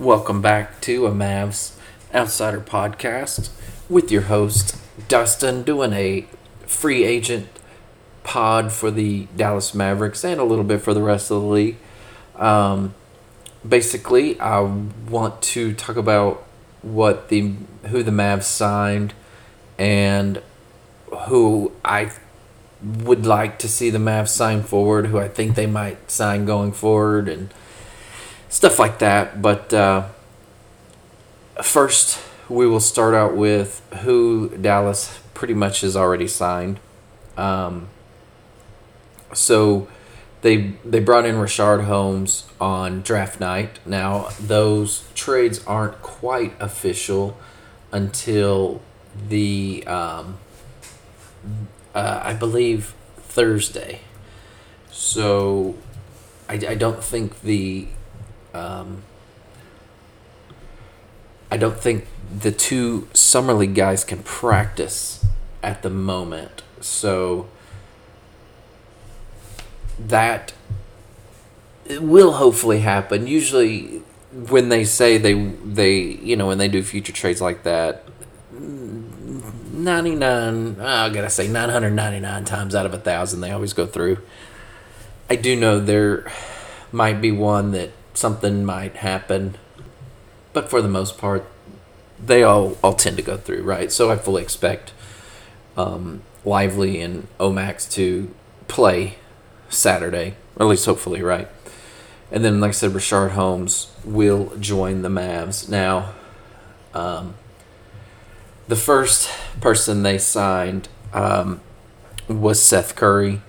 Welcome back to a Mavs Outsider podcast with your host, Dustin, doing a free agent pod for the Dallas Mavericks and a little bit for the rest of the league. Um, basically, I want to talk about what the who the Mavs signed and who I would like to see the Mavs sign forward, who I think they might sign going forward, and stuff like that. But uh, first, we will start out with who Dallas pretty much has already signed. Um, so they they brought in Richaun Holmes on draft night. Now those trades aren't quite official until the um, uh, I believe Thursday. So I, I don't think the um, I don't think the two summer league guys can practice at the moment. So that it will hopefully happen. Usually, when they say they they you know when they do future trades like that, ninety nine I gotta say nine hundred ninety nine times out of a thousand they always go through. I do know there might be one that something might happen, but for the most part, they all all tend to go through right. So I fully expect um, Lively and Omax to play Saturday, or at least hopefully, right? And then, like I said, Richaun Holmes will join the Mavs. Now, um, the first person they signed um, was Seth Curry.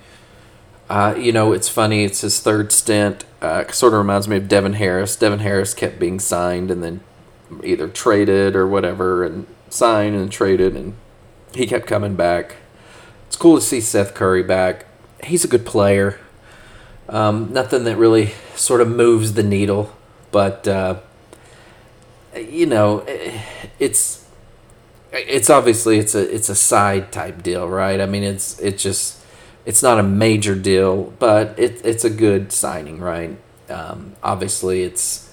Uh, you know, it's funny, it's his third stint. Uh, sort of reminds me of Devin Harris. Devin Harris kept being signed and then either traded or whatever, and signed and traded, and he kept coming back. It's cool to see Seth Curry back he's a good player. Um, nothing that really sort of moves the needle, but uh, you know, it's it's obviously it's a it's a side type deal, right? I mean, it's it's just it's not a major deal, but it it's a good signing, right? Um, obviously, it's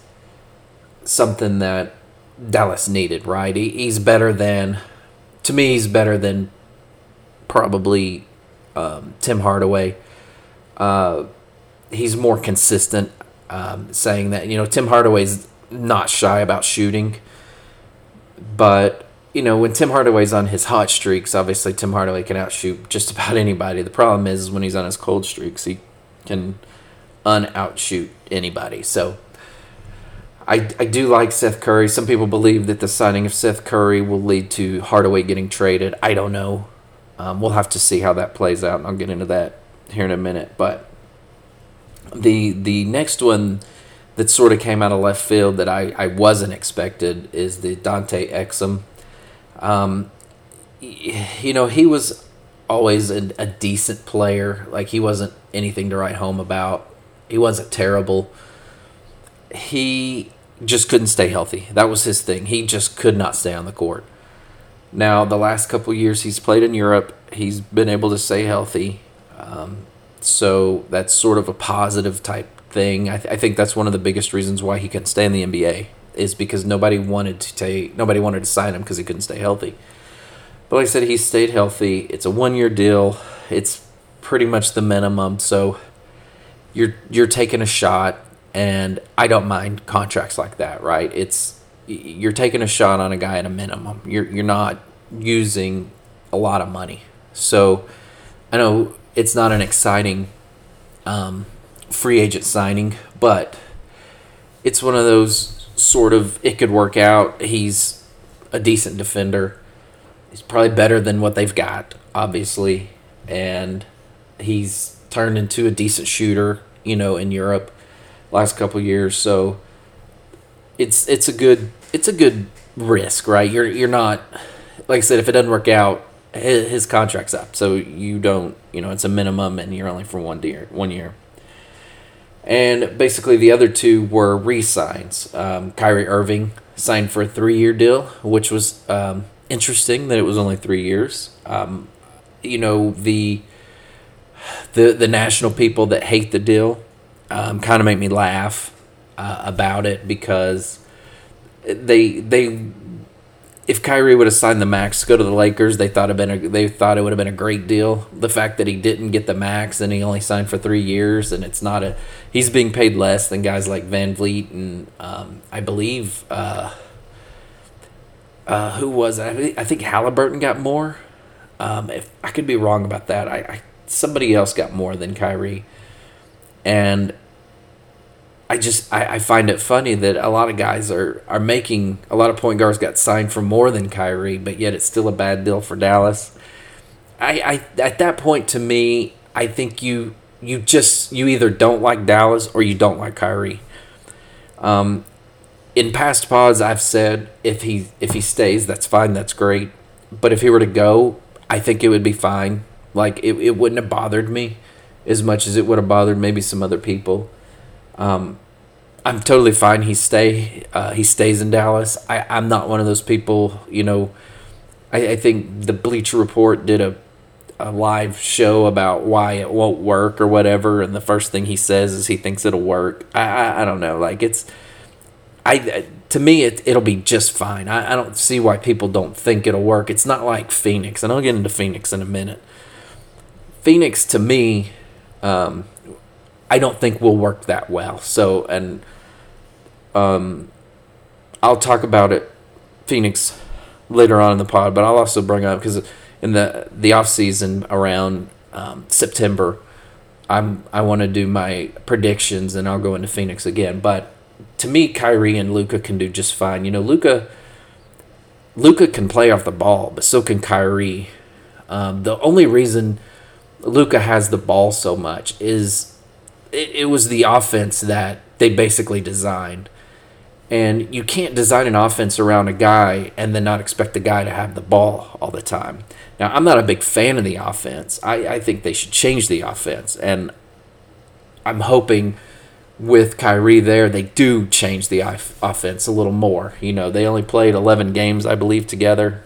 something that Dallas needed, right? He, he's better than, to me, he's better than probably um, Tim Hardaway. Uh, he's more consistent, um, saying that you know Tim Hardaway's not shy about shooting, but you know when Tim Hardaway's on his hot streaks, obviously Tim Hardaway can outshoot just about anybody. The problem is when he's on his cold streaks, he can unoutshoot anybody. So. I, I do like Seth Curry. Some people believe that the signing of Seth Curry will lead to Hardaway getting traded. I don't know. Um, we'll have to see how that plays out, and I'll get into that here in a minute. But the the next one that sort of came out of left field that I, I wasn't expected is the Dante Exum. Um, you know, he was always a, a decent player. Like he wasn't anything to write home about. He wasn't terrible. He just couldn't stay healthy. That was his thing. He just could not stay on the court. Now, the last couple years he's played in Europe, he's been able to stay healthy. Um, so that's sort of a positive type thing. I, th- I think that's one of the biggest reasons why he couldn't stay in the NBA is because nobody wanted to take nobody wanted to sign him because he couldn't stay healthy. But like I said, he stayed healthy. It's a one year deal. It's pretty much the minimum. So you're you're taking a shot, and I don't mind contracts like that, right? It's you're taking a shot on a guy at a minimum. You're you're not using a lot of money. So I know it's not an exciting um, free agent signing, but it's one of those sort of it could work out. He's a decent defender. He's probably better than what they've got, obviously, and he's turned into a decent shooter, you know, in Europe last couple years. So it's it's a good it's a good risk, right? You're you're not like I said, if it doesn't work out, his, his contract's up, so you don't you know it's a minimum, and you're only for one year. One year. And basically, the other two were re-signs. Um, Kyrie Irving signed for a three-year deal, which was um, interesting that it was only three years. Um, you know the the the national people that hate the deal um, kind of make me laugh uh, about it because they they if Kyrie would have signed the max to go to the Lakers, they thought have been a, they thought it would have been a great deal. The fact that he didn't get the max and he only signed for three years, and it's not a he's being paid less than guys like VanVleet and um, I believe uh, uh, who was I, I think Halliburton got more. Um, if I could be wrong about that, I, I somebody else got more than Kyrie, and I just I, I find it funny that a lot of guys are are making a lot of point guards got signed for more than Kyrie, but yet it's still a bad deal for Dallas. I, I at that point to me, I think you you just you either don't like Dallas or you don't like Kyrie. Um, in past pods, I've said if he if he stays, that's fine, that's great. But if he were to go, I think it would be fine. Like it, it wouldn't have bothered me as much as it would have bothered maybe some other people. Um, I'm totally fine. He stay. Uh, he stays in Dallas. I, I'm not one of those people. You know, I, I think the Bleacher Report did a a live show about why it won't work or whatever, and the first thing he says is he thinks it'll work. I I, I don't know. Like it's, I to me it it'll be just fine. I, I don't see why people don't think it'll work. It's not like Phoenix, and I'll get into Phoenix in a minute. Phoenix to me, um, I don't think will work that well. So, and um, I'll talk about it, Phoenix, later on in the pod. But I'll also bring up because in the the off season around um, September, I'm I want to do my predictions and I'll go into Phoenix again. But to me, Kyrie and Luka can do just fine. You know, Luca. Luka can play off the ball, but so can Kyrie. Um, the only reason Luka has the ball so much is it, it was the offense that they basically designed. And you can't design an offense around a guy and then not expect the guy to have the ball all the time. Now, I'm not a big fan of the offense. I, I think they should change the offense. And I'm hoping with Kyrie there, they do change the offense a little more. You know, they only played 11 games, I believe, together.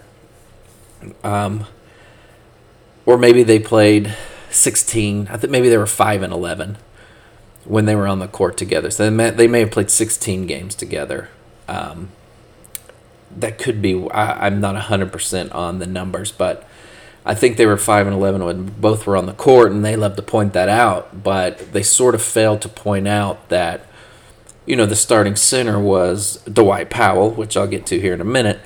Um, or maybe they played 16. I think maybe they were 5 and 11 when they were on the court together. So they may, they may have played 16 games together. Um, that could be. I, I'm not 100% on the numbers, but I think they were 5 and 11 when both were on the court, and they love to point that out. But they sort of failed to point out that, you know, the starting center was Dwight Powell, which I'll get to here in a minute,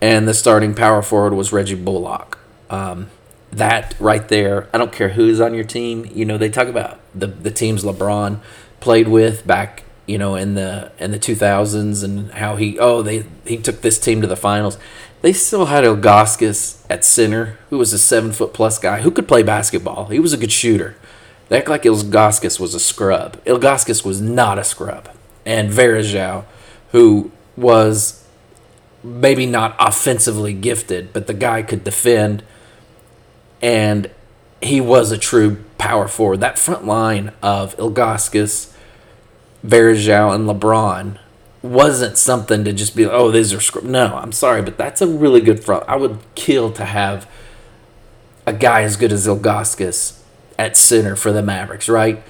and the starting power forward was Reggie Bullock. Um, that right there, I don't care who's on your team. You know, they talk about the the teams LeBron played with back, you know, in the in the 2000s and how he oh they he took this team to the finals. They still had Ilgauskas at center, who was a seven foot plus guy who could play basketball. He was a good shooter. They act like Ilgauskas was a scrub. Ilgauskas was not a scrub. And Varejao, who was maybe not offensively gifted, but the guy could defend – and he was a true power forward. That front line of Ilgauskas, Varejao, and LeBron wasn't something to just be, oh, these are script. No, I'm sorry, but that's a really good front. I would kill to have a guy as good as Ilgauskas at center for the Mavericks, right?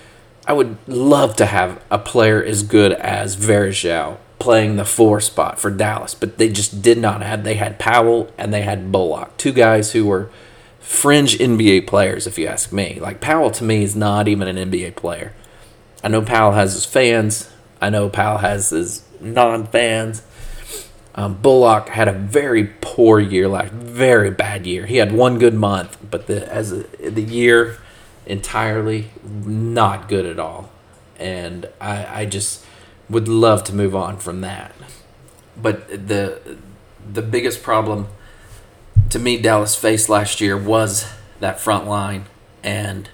I would love to have a player as good as Varejao playing the four spot for Dallas, but they just did not have. They had Powell and they had Bullock, two guys who were – fringe NBA players, if you ask me. Like Powell to me is not even an NBA player. I know Powell has his fans. I know Powell has his non-fans. Um, Bullock had a very poor year last, very bad year. He had one good month, but the as a, the year entirely not good at all. And I, I just would love to move on from that. But the the biggest problem to me, Dallas faced last year was that front line, and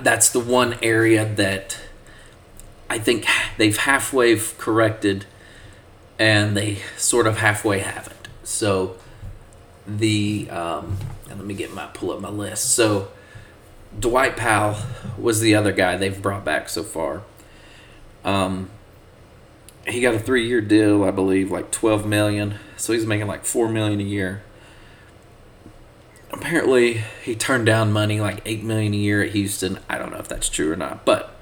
that's the one area that I think they've halfway corrected, and they sort of halfway haven't. So the um, and let me get my pull up my list. So Dwight Powell was the other guy they've brought back so far. Um, he got a three year deal, I believe, like twelve million. So he's making like four million a year. Apparently, he turned down money like eight million a year at Houston. I don't know if that's true or not, but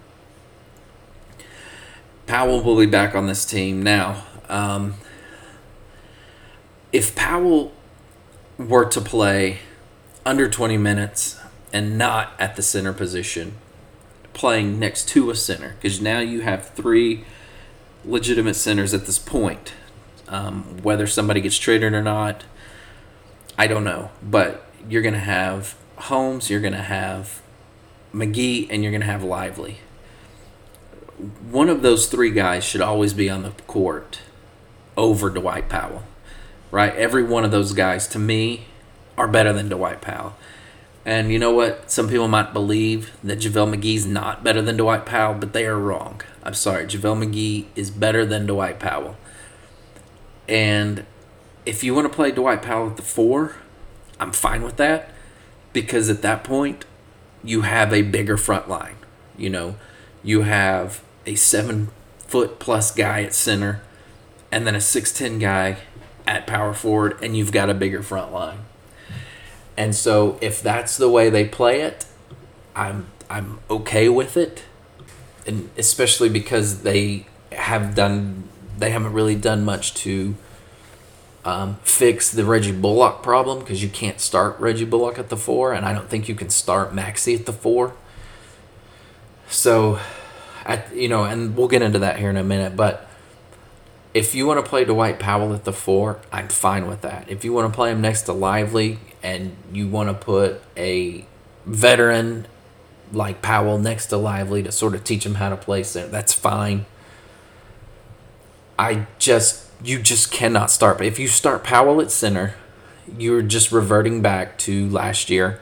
Powell will be back on this team now. Um, if Powell were to play under 20 minutes and not at the center position, playing next to a center, because now you have three legitimate centers at this point. Um, whether somebody gets traded or not, I don't know. But you're going to have Holmes, you're going to have McGee, and you're going to have Lively. One of those three guys should always be on the court over Dwight Powell, right? Every one of those guys, to me, are better than Dwight Powell. And you know what? Some people might believe that JaVale McGee's not better than Dwight Powell, but they are wrong. I'm sorry. JaVale McGee is better than Dwight Powell. And if you want to play Dwight Powell at the four, I'm fine with that because at that point, you have a bigger front line. You know, you have a seven foot plus guy at center and then a 6'10 guy at power forward, and you've got a bigger front line. And so if that's the way they play it, I'm I'm okay with it. And especially because they have done they haven't really done much to um, fix the Reggie Bullock problem because you can't start Reggie Bullock at the four, and I don't think you can start Maxi at the four. So, at you know, and we'll get into that here in a minute, but if you want to play Dwight Powell at the four, I'm fine with that. If you want to play him next to Lively and you want to put a veteran like Powell next to Lively to sort of teach him how to play center, that's fine. I just you just cannot start. But if you start Powell at center, you're just reverting back to last year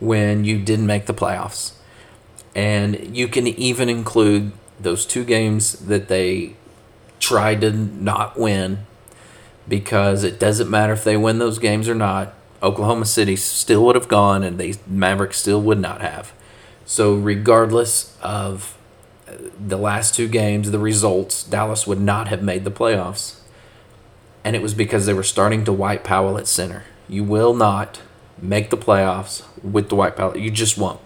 when you didn't make the playoffs. And you can even include those two games that they tried to not win because it doesn't matter if they win those games or not. Oklahoma City still would have gone and the Mavericks still would not have. So regardless of the last two games, the results, Dallas would not have made the playoffs and it was because they were starting Dwight Powell at center. You will not make the playoffs with Dwight Powell. You just won't.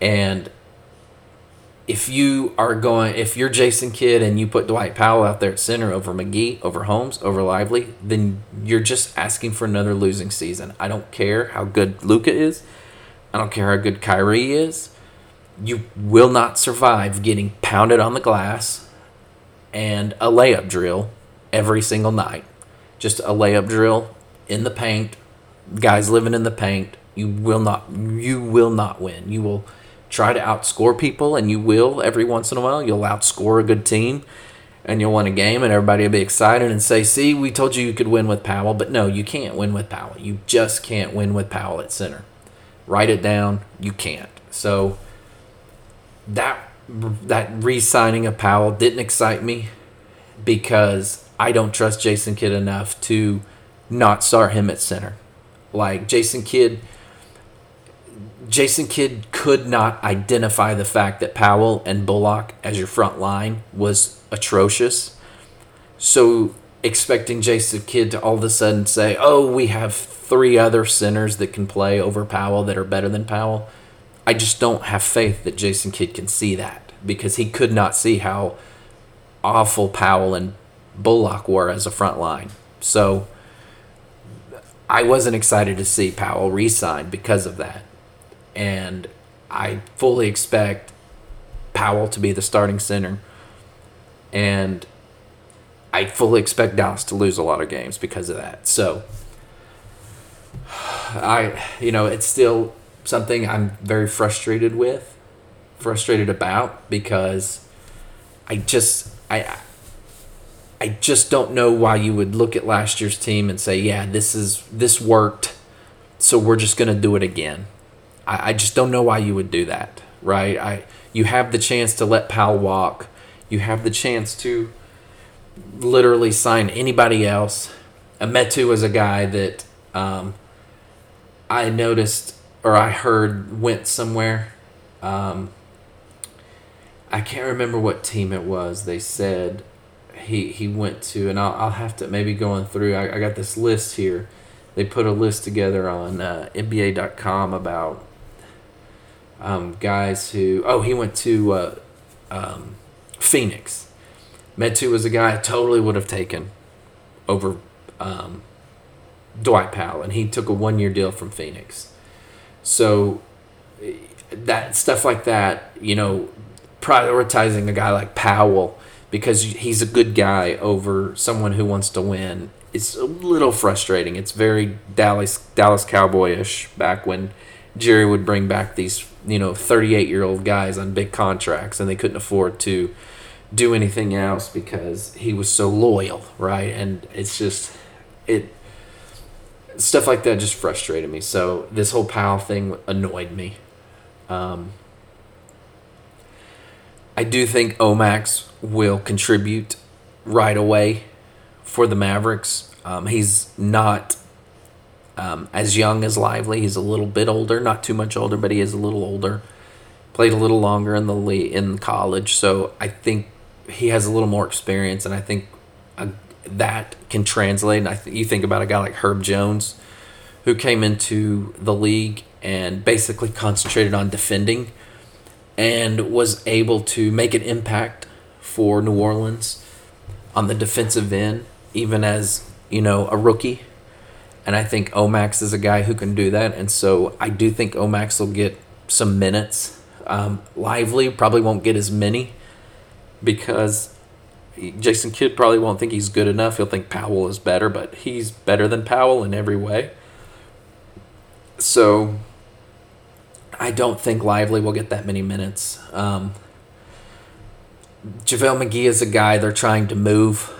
And if you are going, if you're Jason Kidd and you put Dwight Powell out there at center over McGee, over Holmes, over Lively, then you're just asking for another losing season. I don't care how good Luka is. I don't care how good Kyrie is. You will not survive getting pounded on the glass and a layup drill every single night. Just a layup drill in the paint, guys living in the paint. You will not you will not win. You will try to outscore people and you will every once in a while. You'll outscore a good team and you'll win a game and everybody will be excited and say, "See, we told you you could win with Powell." But no, you can't win with Powell. You just can't win with Powell at center. Write it down. You can't. So that that re-signing of Powell didn't excite me because I don't trust Jason Kidd enough to not start him at center. Like Jason Kidd Jason Kidd could not identify the fact that Powell and Bullock as your front line was atrocious. So expecting Jason Kidd to all of a sudden say, "Oh, we have three other centers that can play over Powell that are better than Powell." I just don't have faith that Jason Kidd can see that because he could not see how awful Powell and Bullock were as a front line. So I wasn't excited to see Powell resign because of that. And I fully expect Powell to be the starting center. And I fully expect Dallas to lose a lot of games because of that. So I you know, it's still something I'm very frustrated with, frustrated about because I just I I just don't know why you would look at last year's team and say, yeah, this is this worked, so we're just gonna do it again. I, I just don't know why you would do that, right? I you have the chance to let Powell walk. You have the chance to literally sign anybody else. Metu was a guy that um, I noticed or I heard went somewhere. Um, I can't remember what team it was. They said he he went to, and I'll, I'll have to maybe going through. I, I got this list here. They put a list together on uh, NBA.com about um, guys who. Oh, he went to uh, um, Phoenix, Metu was a guy I totally would have taken over um, Dwight Powell, and he took a one year deal from Phoenix. So that stuff like that, you know, prioritizing a guy like Powell because he's a good guy over someone who wants to win is a little frustrating. It's very Dallas Dallas Cowboyish back when Jerry would bring back these you know 38 year old guys on big contracts and they couldn't afford to do anything else because he was so loyal, right? And it's just it stuff like that just frustrated me. So this whole Powell thing annoyed me. Um, I do think Omax will contribute right away for the Mavericks. Um, he's not um, as young as Lively. He's a little bit older, not too much older, but he is a little older. Played a little longer in the in college, so I think he has a little more experience, and I think uh, that can translate. And I th- you think about a guy like Herb Jones, who came into the league and basically concentrated on defending, and was able to make an impact for New Orleans on the defensive end even as you know a rookie. And I think Omax is a guy who can do that, and so I do think Omax will get some minutes. Um, Lively probably won't get as many because Jason Kidd probably won't think he's good enough. He'll think Powell is better, but he's better than Powell in every way. So I don't think Lively will get that many minutes. Um, JaVale McGee is a guy they're trying to move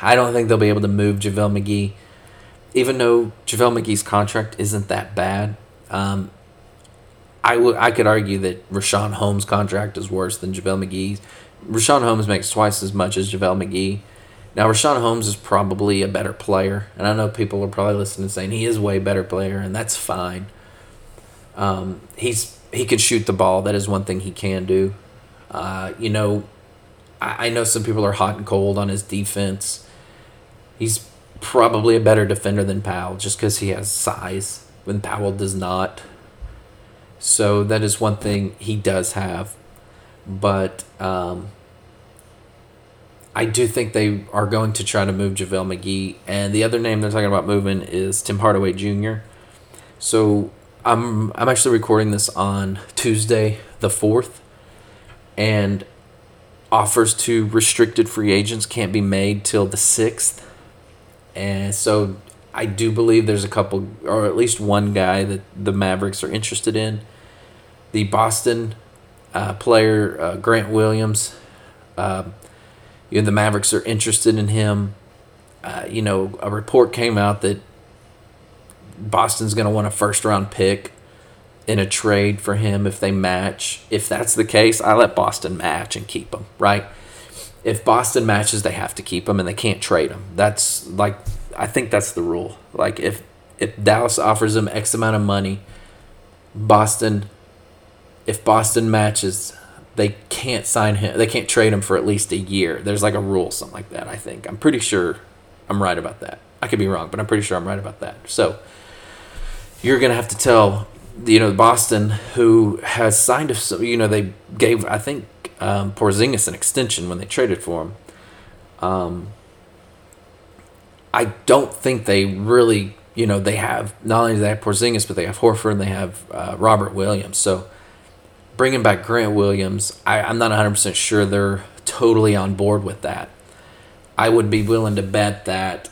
I don't think they'll be able to move JaVale McGee, even though JaVale McGee's contract isn't that bad. Um, I would I could argue that Richaun Holmes' contract is worse than JaVale McGee's. Richaun Holmes makes twice as much as JaVale McGee. Now Richaun Holmes is probably a better player, and I know people are probably listening and saying he is way better player, and that's fine. Um, he's he can shoot the ball. That is one thing he can do. Uh, you know, I, I know some people are hot and cold on his defense. He's probably a better defender than Powell just because he has size when Powell does not. So that is one thing he does have. But um, I do think they are going to try to move JaVale McGee. And the other name they're talking about moving is Tim Hardaway Jr. So I'm I'm actually recording this on Tuesday the 4th. And offers to restricted free agents can't be made till the 6th. And so I do believe there's a couple, or at least one guy that the Mavericks are interested in. The Boston uh, player, uh, Grant Williams, uh, you know, the Mavericks are interested in him. Uh, you know, a report came out that Boston's going to want a first round pick in a trade for him if they match. If that's the case, I let Boston match and keep him, right? if Boston matches, they have to keep him and they can't trade him. That's like I think that's the rule. Like if if Dallas offers him X amount of money, Boston if Boston matches, they can't sign him. They can't trade him for at least a year. There's like a rule, something like that. I think I'm pretty sure I'm right about that. I could be wrong, but I'm pretty sure I'm right about that. So you're gonna have to tell you know Boston, who has signed a you know they gave I think um, Porzingis an extension when they traded for him. Um, I don't think they really, you know, they have not only do they have Porzingis, but they have Horford and they have uh, Robert Williams. So bringing back Grant Williams, I, I'm not 100% sure they're totally on board with that. I would be willing to bet that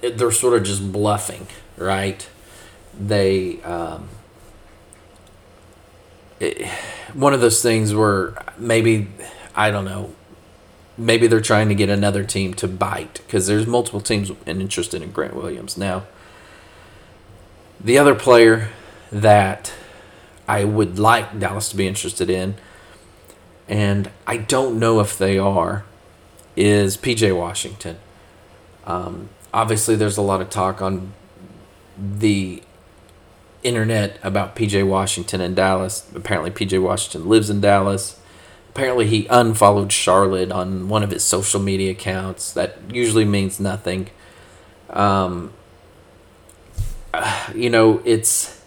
they're sort of just bluffing, right? They, um, it, one of those things where maybe I don't know, maybe they're trying to get another team to bite because there's multiple teams interested in Grant Williams now. The other player that I would like Dallas to be interested in, and I don't know if they are, is PJ Washington. Um, obviously, there's a lot of talk on the internet about PJ Washington and Dallas. Apparently, PJ Washington lives in Dallas. Apparently, he unfollowed Charlotte on one of his social media accounts. That usually means nothing. Um, you know, it's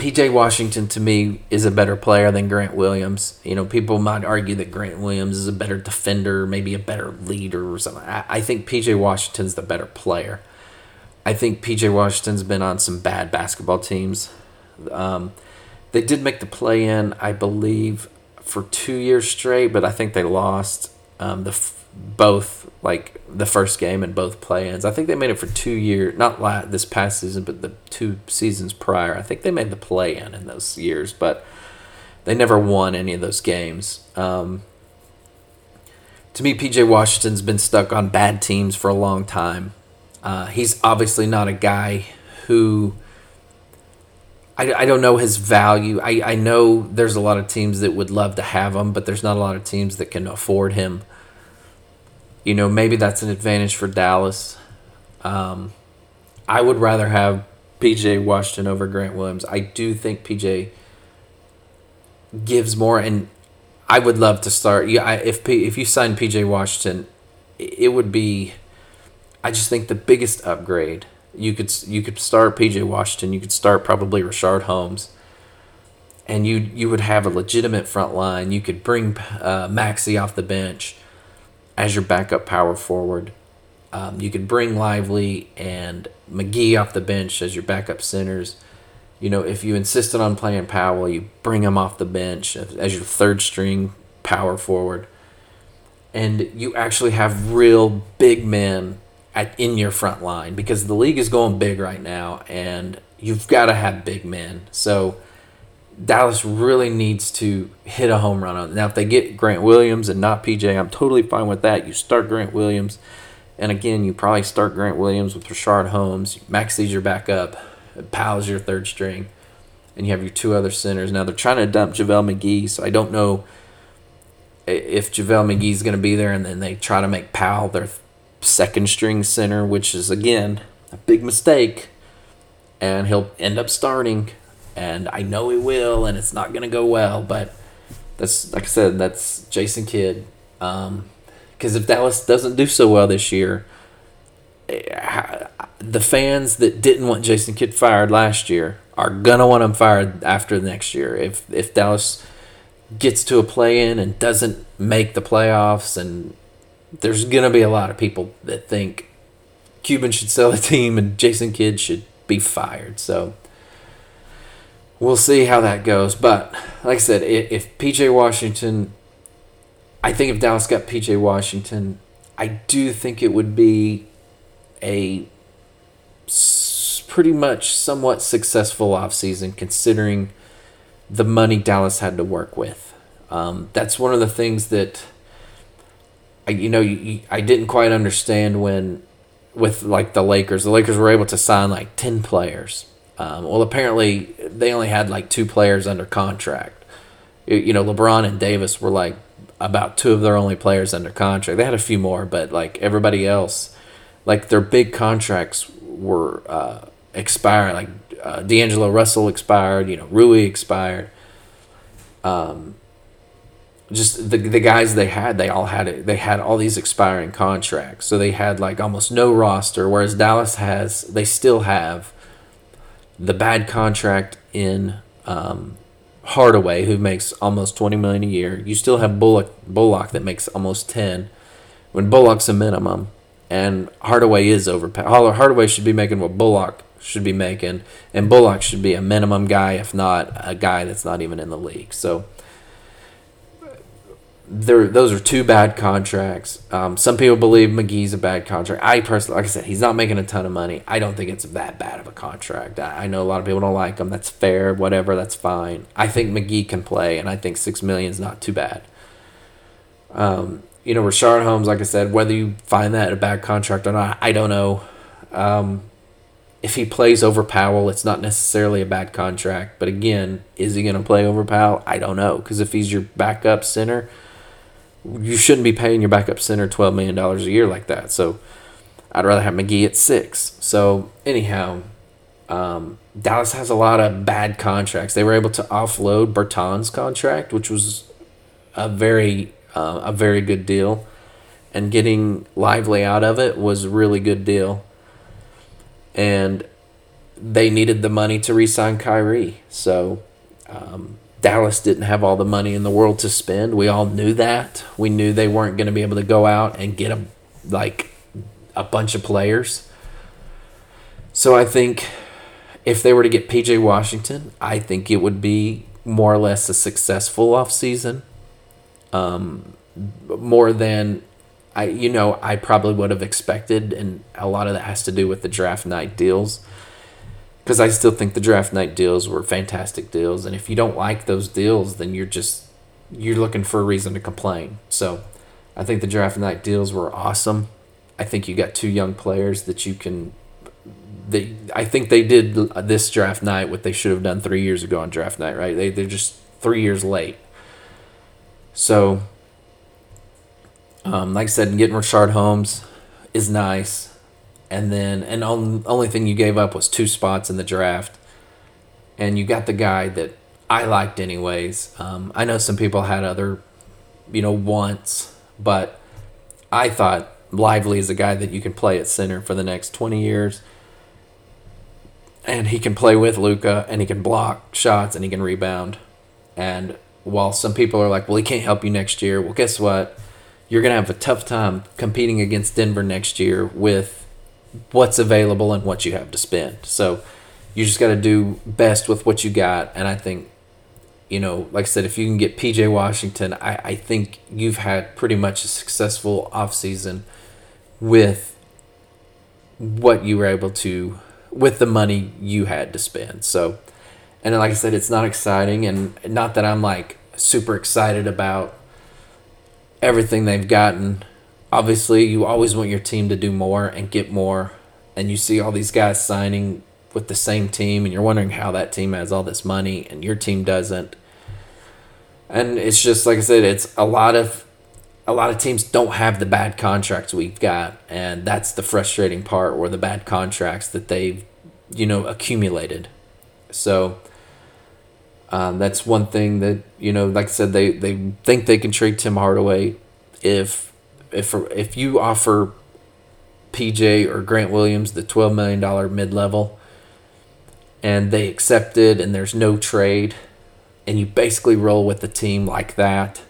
PJ Washington to me is a better player than Grant Williams. You know, people might argue that Grant Williams is a better defender, maybe a better leader or something. I, I think PJ Washington's the better player. I think PJ Washington's been on some bad basketball teams. Um, they did make the play in, I believe, for two years straight, but I think they lost um, the f- both like the first game and both play-ins. I think they made it for two years, not la- this past season, but the two seasons prior. I think they made the play-in in those years, but they never won any of those games. Um, to me, PJ Washington's been stuck on bad teams for a long time. Uh, he's obviously not a guy who. I, I don't know his value. I, I know there's a lot of teams that would love to have him, but there's not a lot of teams that can afford him you know, maybe that's an advantage for Dallas. Um, I would rather have PJ Washington over Grant Williams. I do think PJ gives more, and I would love to start. Yeah, I, if P, if you sign PJ Washington, it would be. I just think the biggest upgrade you could you could start PJ Washington. You could start probably Richaun Holmes, and you you would have a legitimate front line. You could bring uh, Maxi off the bench as your backup power forward. Um, you could bring Lively and McGee off the bench as your backup centers. You know, if you insisted on playing Powell, you bring him off the bench as your third string power forward. And you actually have real big men at, in your front line because the league is going big right now and you've got to have big men. So Dallas really needs to hit a home run on. It. Now, if they get Grant Williams and not PJ, I'm totally fine with that. You start Grant Williams, and again, you probably start Grant Williams with Richaun Holmes. Maxi's your backup, Powell's your third string, and you have your two other centers. Now they're trying to dump JaVale McGee, so I don't know if JaVale McGee's going to be there, and then they try to make Powell their second string center, which is again a big mistake, and he'll end up starting and I know he will, and it's not gonna go well. But that's like I said, that's Jason Kidd. Because um, if Dallas doesn't do so well this year, eh, the fans that didn't want Jason Kidd fired last year are gonna want him fired after next year. If if Dallas gets to a play in and doesn't make the playoffs, and there's gonna be a lot of people that think Cuban should sell the team and Jason Kidd should be fired. So we'll see how that goes. But like I said, if, PJ Washington, I think if Dallas got PJ Washington, I do think it would be a pretty much somewhat successful offseason considering the money Dallas had to work with. Um, that's one of the things that I, you know, you, I didn't quite understand when with like the Lakers. The Lakers were able to sign like 10 players um, well, apparently they only had like two players under contract. You know, LeBron and Davis were like about two of their only players under contract. They had a few more, but like everybody else, like their big contracts were uh, expiring. Like uh, D'Angelo Russell expired. You know, Rui expired. Um, just the the guys they had, they all had it. They had all these expiring contracts, so they had like almost no roster. Whereas Dallas has, they still have the bad contract in um, Hardaway, who makes almost twenty million a year. You still have Bullock, Bullock that makes almost ten, when Bullock's a minimum, and Hardaway is overpaid. Hardaway should be making what Bullock should be making, and Bullock should be a minimum guy, if not a guy that's not even in the league. So there those are two bad contracts. Um, some people believe McGee's a bad contract. I personally, like I said, he's not making a ton of money. I don't think it's that bad of a contract. I, I know a lot of people don't like him. That's fair. Whatever. That's fine. I think McGee can play, and I think six million is not too bad. Um, you know, Richaun Holmes, like I said, whether you find that a bad contract or not, I don't know. Um, if he plays over Powell, it's not necessarily a bad contract. But again, is he going to play over Powell? I don't know. Because if he's your backup center, you shouldn't be paying your backup center twelve million dollars a year like that. So I'd rather have McGee at six. So anyhow, um, Dallas has a lot of bad contracts. They were able to offload Bertans' contract, which was a very uh, a very good deal, and getting Lively out of it was a really good deal. And they needed the money to re-sign Kyrie. So um, Dallas didn't have all the money in the world to spend. We all knew that. We knew they weren't going to be able to go out and get a like a bunch of players. So I think if they were to get PJ Washington, I think it would be more or less a successful offseason. Um, more than I, you know, I probably would have expected, and a lot of that has to do with the draft night deals. Because I still think the draft night deals were fantastic deals, and if you don't like those deals, then you're just you're looking for a reason to complain. So, I think the draft night deals were awesome. I think you got two young players that you can. They, I think they did this draft night what they should have done three years ago on draft night, right? They they're just three years late. So um, like I said, getting Richard Holmes is nice, and then and on, only thing you gave up was two spots in the draft, and you got the guy that I liked anyways. Um, I know some people had other, you know, wants, but I thought Lively is a guy that you can play at center for the next twenty years, and he can play with Luka, and he can block shots, and he can rebound, and while some people are like, well, he can't help you next year. Well, guess what? you're going to have a tough time competing against Denver next year with what's available and what you have to spend. So you just got to do best with what you got. And I think, you know, like I said, if you can get PJ Washington, I, I think you've had pretty much a successful offseason with what you were able to, with the money you had to spend. So, and like I said, it's not exciting. And not that I'm like super excited about everything they've gotten. Obviously, you always want your team to do more and get more. And you see all these guys signing with the same team, and you're wondering how that team has all this money and your team doesn't. And it's just like I said, it's a lot of a lot of teams don't have the bad contracts we've got, and that's the frustrating part, or the bad contracts that they've, you know, accumulated. So um, that's one thing that you know, like I said, they, they think they can trade Tim Hardaway if if if you offer PJ or Grant Williams the twelve million dollar mid level, and they accept it, and there's no trade, and you basically roll with the team like that.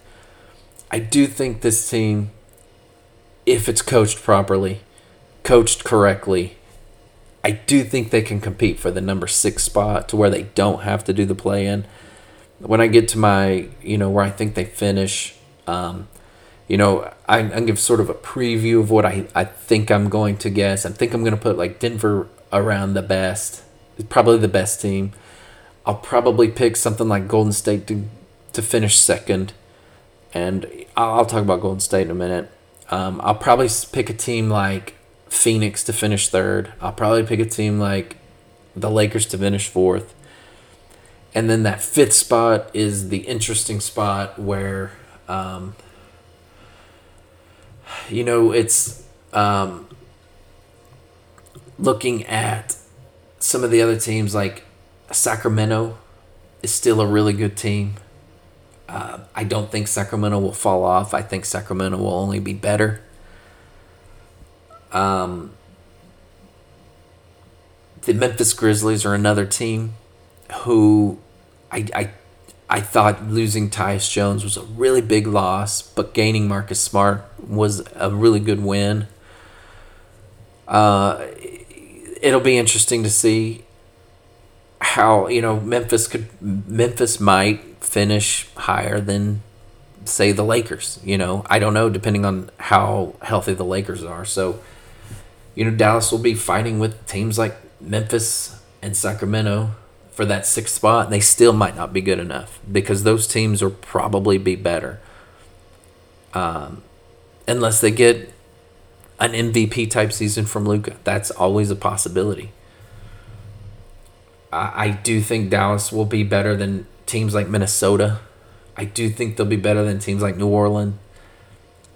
I do think this team, if it's coached properly, coached correctly, I do think they can compete for the number six spot to where they don't have to do the play in. When I get to my, you know, where I think they finish, um, you know, I, I give sort of a preview of what I, I think I'm going to guess. I think I'm going to put like Denver around the best, probably the best team. I'll probably pick something like Golden State to, to finish second. And I'll talk about Golden State in a minute. Um, I'll probably pick a team like Phoenix to finish third. I'll probably pick a team like the Lakers to finish fourth. And then that fifth spot is the interesting spot where, um, you know, it's um, looking at some of the other teams like Sacramento is still a really good team. Uh, I don't think Sacramento will fall off. I think Sacramento will only be better. Um, the Memphis Grizzlies are another team who I, I, I thought losing Tyus Jones was a really big loss, but gaining Marcus Smart was a really good win. Uh, it'll be interesting to see how you know Memphis could Memphis might finish higher than say the Lakers. You know, I don't know depending on how healthy the Lakers are. So you know, Dallas will be fighting with teams like Memphis and Sacramento for that sixth spot, they still might not be good enough because those teams will probably be better. Um, unless they get an MVP type season from Luka. that's always a possibility. I, I do think Dallas will be better than teams like Minnesota. I do think they'll be better than teams like New Orleans.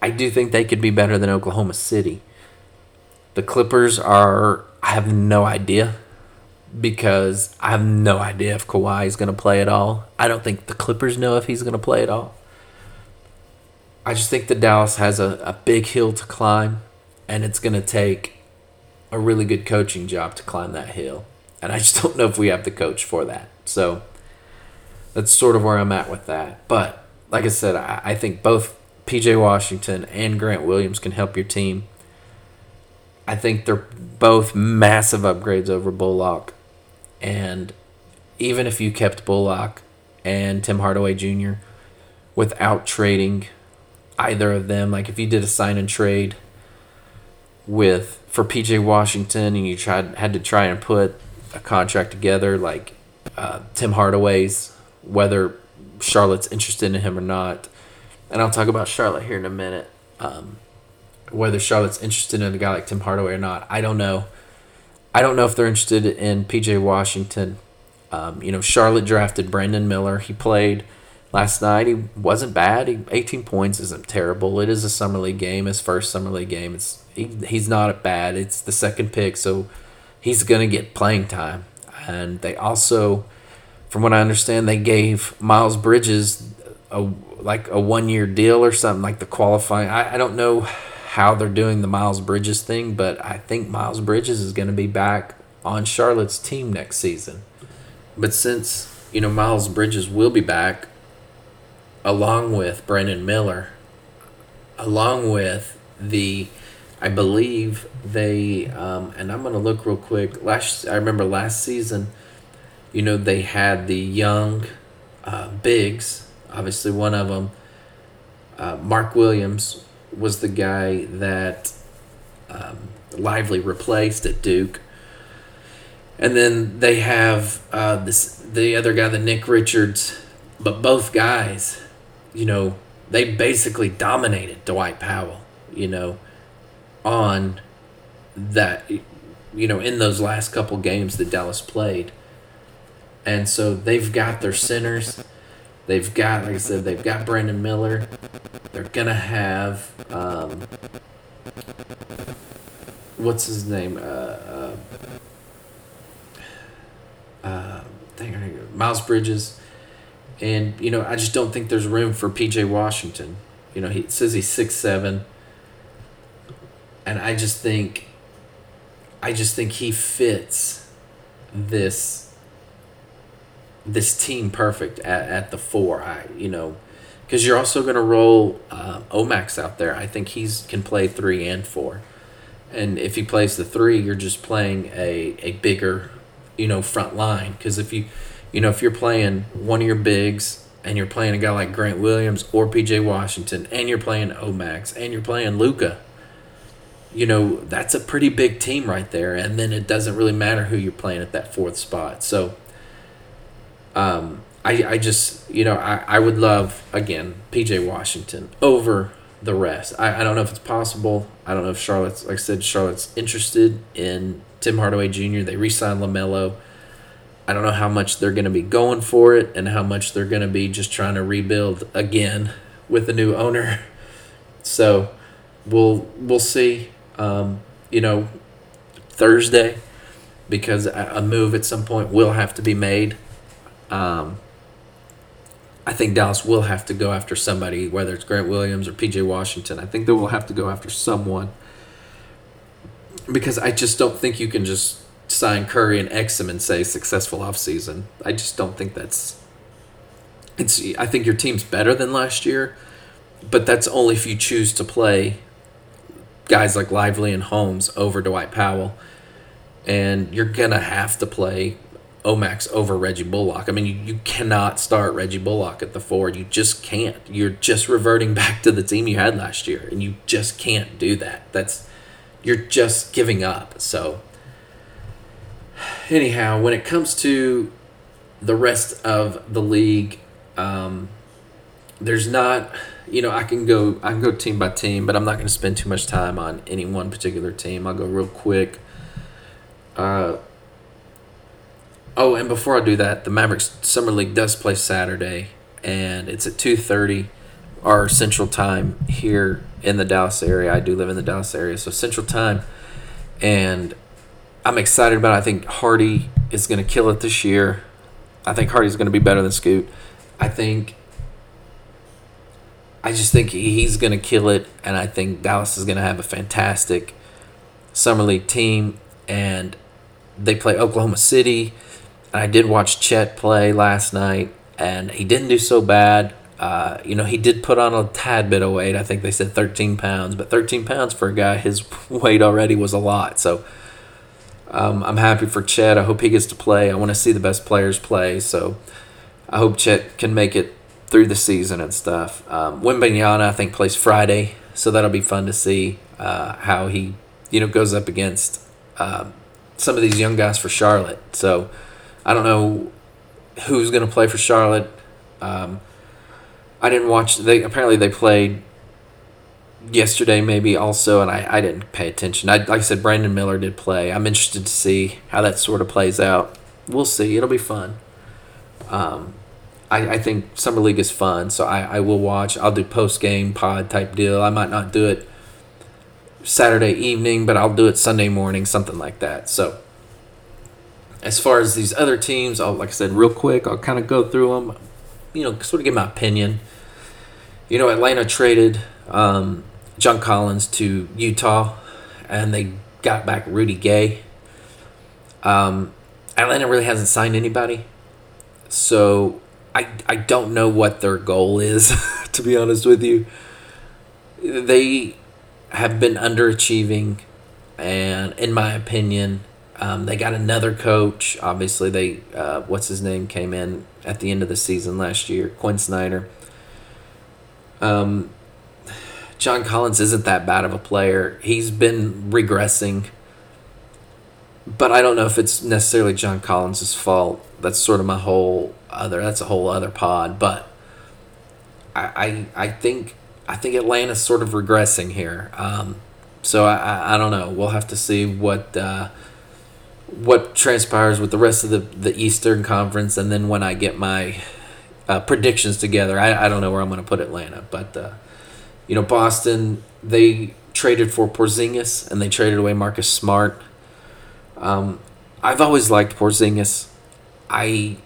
I do think they could be better than Oklahoma City. The Clippers are, I have no idea because I have no idea if Kawhi is going to play at all. I don't think the Clippers know if he's going to play at all. I just think that Dallas has a, a big hill to climb, and it's going to take a really good coaching job to climb that hill. And I just don't know if we have the coach for that. So that's sort of where I'm at with that. But like I said, I, I think both PJ Washington and Grant Williams can help your team. I think they're both massive upgrades over Bullock. And even if you kept Bullock and Tim Hardaway Jr. without trading either of them, like if you did a sign and trade with for PJ Washington and you tried had to try and put a contract together like uh, Tim Hardaway's, whether Charlotte's interested in him or not, and I'll talk about Charlotte here in a minute. Um, whether Charlotte's interested in a guy like Tim Hardaway or not, I don't know. I don't know if they're interested in PJ Washington. Um, you know, Charlotte drafted Brandon Miller. He played last night. He wasn't bad. He, 18 points isn't terrible. It is a summer league game, his first summer league game. It's he, he's not bad. It's the second pick, so he's gonna get playing time. And they also, from what I understand, they gave Miles Bridges a like a one year deal or something like the qualifying. I, I don't know how they're doing the Miles Bridges thing, but I think Miles Bridges is going to be back on Charlotte's team next season. But since you know Miles Bridges will be back, along with Brandon Miller, along with the, I believe they, um, and I'm gonna look real quick. Last I remember last season, you know they had the young, uh, bigs. Obviously, one of them, uh, Mark Williams, was the guy that um, Lively replaced at Duke. And then they have uh, this the other guy, the Nick Richards, but both guys you know, they basically dominated Dwight Powell, you know, on that, you know, in those last couple games that Dallas played. And so they've got their centers. They've got, like I said, they've got Brandon Miller. They're to have, um, what's his name? Uh, uh, uh, Miles Bridges and you know I just don't think there's room for PJ Washington. You know he says he's six seven, and I just think, I just think he fits this this team perfect at, at the four. I you know because you're also going to roll uh, Omax out there. I think he's can play three and four, and if he plays the three, you're just playing a a bigger, you know, front line. Because if you you know, if you're playing one of your bigs and you're playing a guy like Grant Williams or PJ Washington and you're playing Omax and you're playing Luka, you know, that's a pretty big team right there. And then it doesn't really matter who you're playing at that fourth spot. So, um, I, I just, you know, I, I would love, again, PJ Washington over the rest. I, I don't know if it's possible. I don't know if Charlotte's, like I said, Charlotte's interested in Tim Hardaway Jr. They re signed LaMelo. I don't know how much they're going to be going for it and how much they're going to be just trying to rebuild again with the new owner. So we'll we'll see. Um, you know, Thursday because a move at some point will have to be made. Um, I think Dallas will have to go after somebody, whether it's Grant Williams or PJ Washington. I think they will have to go after someone because I just don't think you can just sign Curry and Exum and say successful offseason. I just don't think that's it's I think your team's better than last year, but that's only if you choose to play guys like Lively and Holmes over Dwight Powell. And you're gonna have to play Omax over Reggie Bullock. I mean, you, you cannot start Reggie Bullock at the four. You just can't. You're just reverting back to the team you had last year, and you just can't do that. That's you're just giving up. So anyhow, when it comes to the rest of the league, um, there's not, you know, I can go, I can go team by team, but I'm not going to spend too much time on any one particular team. I'll go real quick. Uh, oh, and before I do that, the Mavericks Summer League does play Saturday, and it's at two thirty, our Central Time here in the Dallas area. I do live in the Dallas area, so Central Time, and I'm excited about it. I think Hardy is going to kill it this year. I think Hardy's going to be better than Scoot. I think. I just think he's going to kill it, and I think Dallas is going to have a fantastic summer league team. And they play Oklahoma City. I did watch Chet play last night, and he didn't do so bad. Uh, you know, he did put on a tad bit of weight. I think they said 13 pounds, but 13 pounds for a guy his weight already was a lot. So um, I'm happy for Chet. I hope he gets to play. I want to see the best players play. So I hope Chet can make it through the season and stuff. Um, Wembanyama, I think, plays Friday, so that'll be fun to see uh, how he, you know, goes up against uh, some of these young guys for Charlotte. So I don't know who's going to play for Charlotte. Um, I didn't watch. They apparently they played yesterday, maybe also, and I, I didn't pay attention. I, like I said, Brandon Miller did play. I'm interested to see how that sort of plays out. We'll see. It'll be fun. Um, I, I think summer league is fun, so I, I will watch. I'll do post game pod type deal. I might not do it Saturday evening, but I'll do it Sunday morning, something like that. So as far as these other teams, I'll like I said, real quick, I'll kind of go through them. You know, sort of give my opinion you know, Atlanta traded um, John Collins to Utah, and they got back Rudy Gay. Um, Atlanta really hasn't signed anybody, so I I don't know what their goal is. to be honest with you, they have been underachieving, and in my opinion, um, they got another coach. Obviously, they uh, what's his name came in at the end of the season last year, Quin Snyder um, John Collins isn't that bad of a player. He's been regressing, but I don't know if it's necessarily John Collins' fault. That's sort of my whole other. That's a whole other pod. But I I, I think I think Atlanta's sort of regressing here. Um, so I, I, I don't know. We'll have to see what uh, what transpires with the rest of the the Eastern Conference, and then when I get my uh, predictions together. I, I don't know where I'm going to put Atlanta, but uh, you know Boston they traded for Porzingis and they traded away Marcus Smart. Um, I've always liked Porzingis. I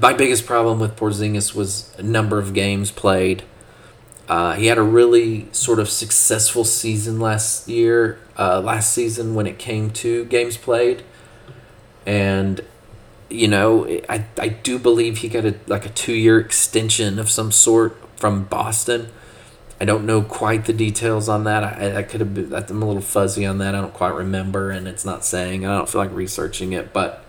my biggest problem with Porzingis was a number of games played. Uh, he had a really sort of successful season last year, uh, last season when it came to games played, and you know, I, I do believe he got a like a two year extension of some sort from Boston. I don't know quite the details on that. I, I could have been, I'm a little fuzzy on that. I don't quite remember, and it's not saying. I don't feel like researching it, but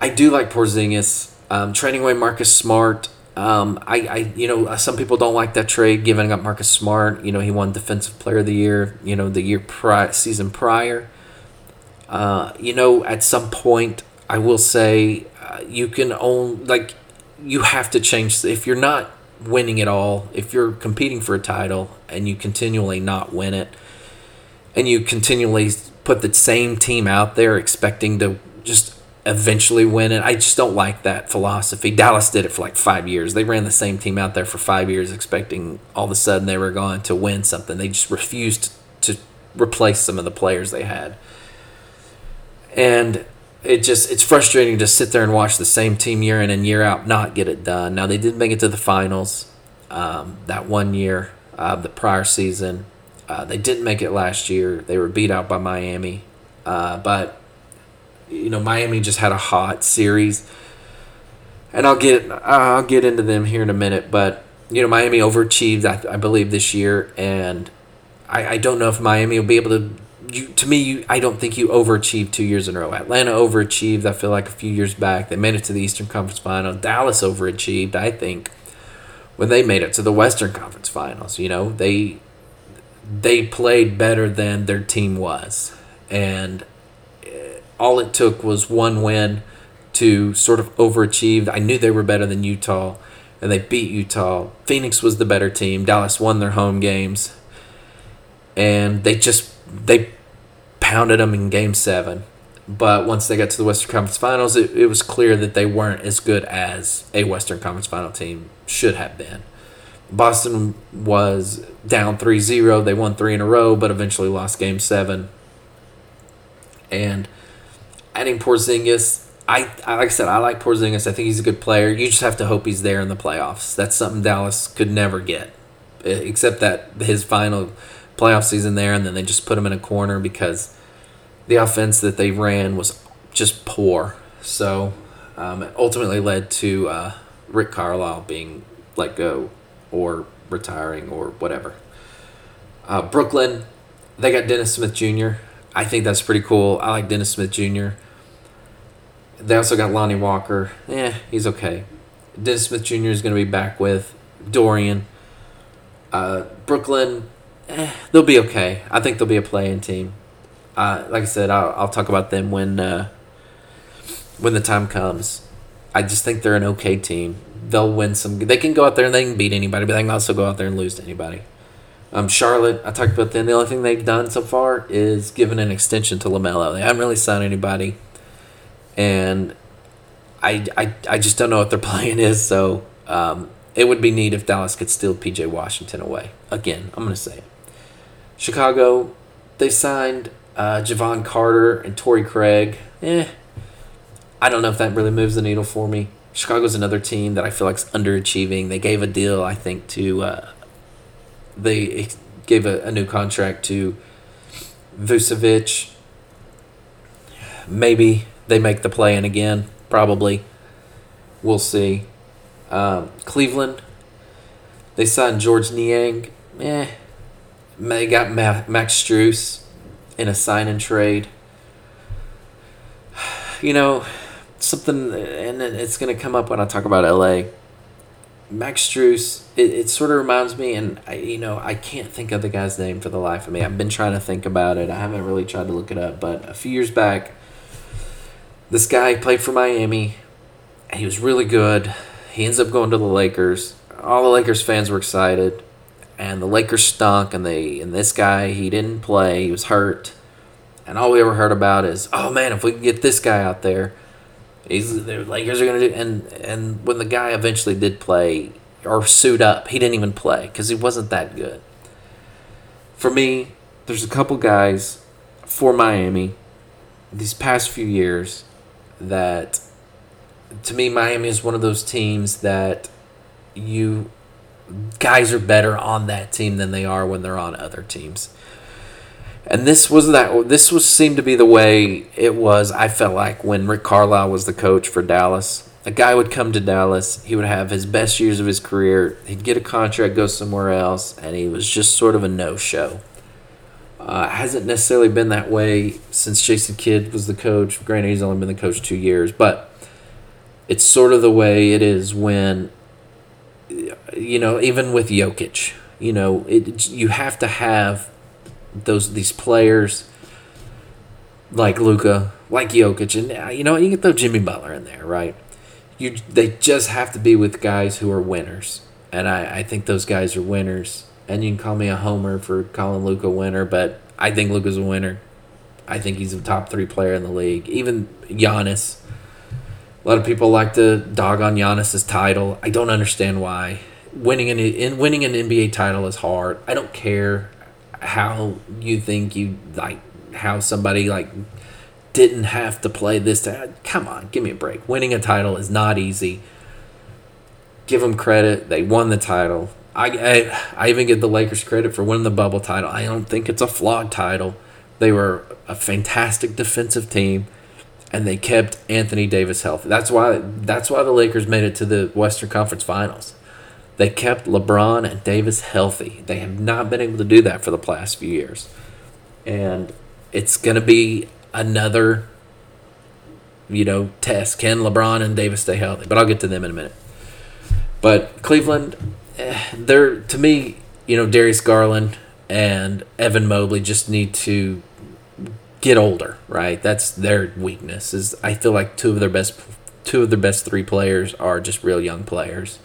I do like Porzingis. Um, trading away Marcus Smart. Um, I, I, you know, some people don't like that trade, giving up Marcus Smart. You know, he won Defensive Player of the Year. You know, the year prior, season prior. Uh, you know, at some point, I will say uh, you can own like you have to change if you're not winning it all. If you're competing for a title and you continually not win it, and you continually put the same team out there expecting to just eventually win it. I just don't like that philosophy. Dallas did it for like five years. They ran the same team out there for five years, expecting all of a sudden they were going to win something. They just refused to replace some of the players they had. And it just it's frustrating to sit there and watch the same team year in and year out not get it done. Now they did make it to the finals um, that one year, uh, the prior season. Uh, they didn't make it last year. They were beat out by Miami, uh, but you know Miami just had a hot series, and I'll get I'll get into them here in a minute. But you know Miami overachieved, I, I believe, this year, and I, I don't know if Miami will be able to you to me, you, I don't think you overachieved two years in a row. Atlanta overachieved. I feel like a few years back they made it to the Eastern Conference Final. Dallas overachieved. I think when they made it to the Western Conference Finals. You know they they played better than their team was, and eh, all it took was one win to sort of overachieve. I knew they were better than Utah, and they beat Utah. Phoenix was the better team. Dallas won their home games, and they just they pounded them in game seven. But once they got to the Western Conference Finals, it, it was clear that they weren't as good as a Western Conference Final team should have been. Boston was down 3 0. They won three in a row, but eventually lost game seven. And adding Porzingis, I, like I said, I like Porzingis. I think he's a good player. You just have to hope he's there in the playoffs. That's something Dallas could never get, except that his final playoff season there, and then they just put him in a corner because the offense that they ran was just poor. So um, it ultimately led to uh, Rick Carlisle being let go or retiring or whatever. Uh, Brooklyn, they got Dennis Smith Jr. I think that's pretty cool. I like Dennis Smith Jr. They also got Lonnie Walker. Yeah, he's okay. Dennis Smith Jr. is going to be back with Dorian. Uh, Brooklyn, eh, they'll be okay. I think they'll be a playing team. Uh, like I said, I'll, I'll talk about them when uh, when the time comes. I just think they're an okay team. They'll win some. They can go out there and they can beat anybody, but they can also go out there and lose to anybody. Um, Charlotte, I talked about them. The only thing they've done so far is given an extension to LaMelo. They haven't really signed anybody, and I, I, I just don't know what their plan is. So um, it would be neat if Dallas could steal PJ Washington away. Again, I'm to say it. Chicago, they signed uh, Jevon Carter and Torrey Craig. Eh, I don't know if that really moves the needle for me. Chicago's another team that I feel like's underachieving. They gave a deal, I think, to uh, they gave a, a new contract to Vucevic. Maybe they make the play in again. Probably. We'll see. Um, Cleveland, they signed Georges Niang. Eh. They got Max Strus in a sign and trade. You know, something, and it's going to come up when I talk about LA. Max Strus, it, it sort of reminds me, and I, you know, I can't think of the guy's name for the life of me. I've been trying to think about it. I haven't really tried to look it up, but a few years back, this guy played for Miami. He was really good. He ends up going to the Lakers. All the Lakers fans were excited, and the Lakers stunk. And they and this guy, he didn't play. He was hurt, and all we ever heard about is, oh man, if we can get this guy out there He's the Lakers are gonna do, and and when the guy eventually did play or suit up, he didn't even play because he wasn't that good. For me, there's a couple guys for Miami these past few years that to me Miami is one of those teams that you guys are better on that team than they are when they're on other teams. And this was that this was seemed to be the way it was i felt like when rick carlisle was the coach for dallas. A guy would come to dallas he would have his best years of his career he'd get a contract go somewhere else and he was just sort of a no-show. Uh, hasn't necessarily been that way since jason kidd was the coach. Granted he's only been the coach two years but it's sort of the way it is when you know even with Jokic you know it you have to have those these players like Luka, like Jokic, and uh, you know you can throw Jimmy Butler in there, right? You they just have to be with guys who are winners, and I, I think those guys are winners. And you can call me a homer for calling Luka a winner, but I think Luka's a winner. I think he's a top three player in the league. Even Giannis. A lot of people like to dog on Giannis's title. I don't understand why. Winning an in winning an NBA title is hard. I don't care how you think you like how somebody like didn't have to play this. To, come on, give me a break. Winning a title is not easy. Give them credit. They won the title. I, I, I even give the Lakers credit for winning the bubble title. I don't think it's a flawed title. They were a fantastic defensive team, and they kept Anthony Davis healthy. That's why that's why the Lakers made it to the Western Conference Finals. They kept LeBron and Davis healthy. They have not been able to do that for the past few years. And it's going to be another, you know, test. Can LeBron and Davis stay healthy? But I'll get to them in a minute. But Cleveland, eh, they're, to me, you know, Darius Garland and Evan Mobley just need to get older, right? That's their weakness. Is I feel like two of their best two of their best three players are just real young players.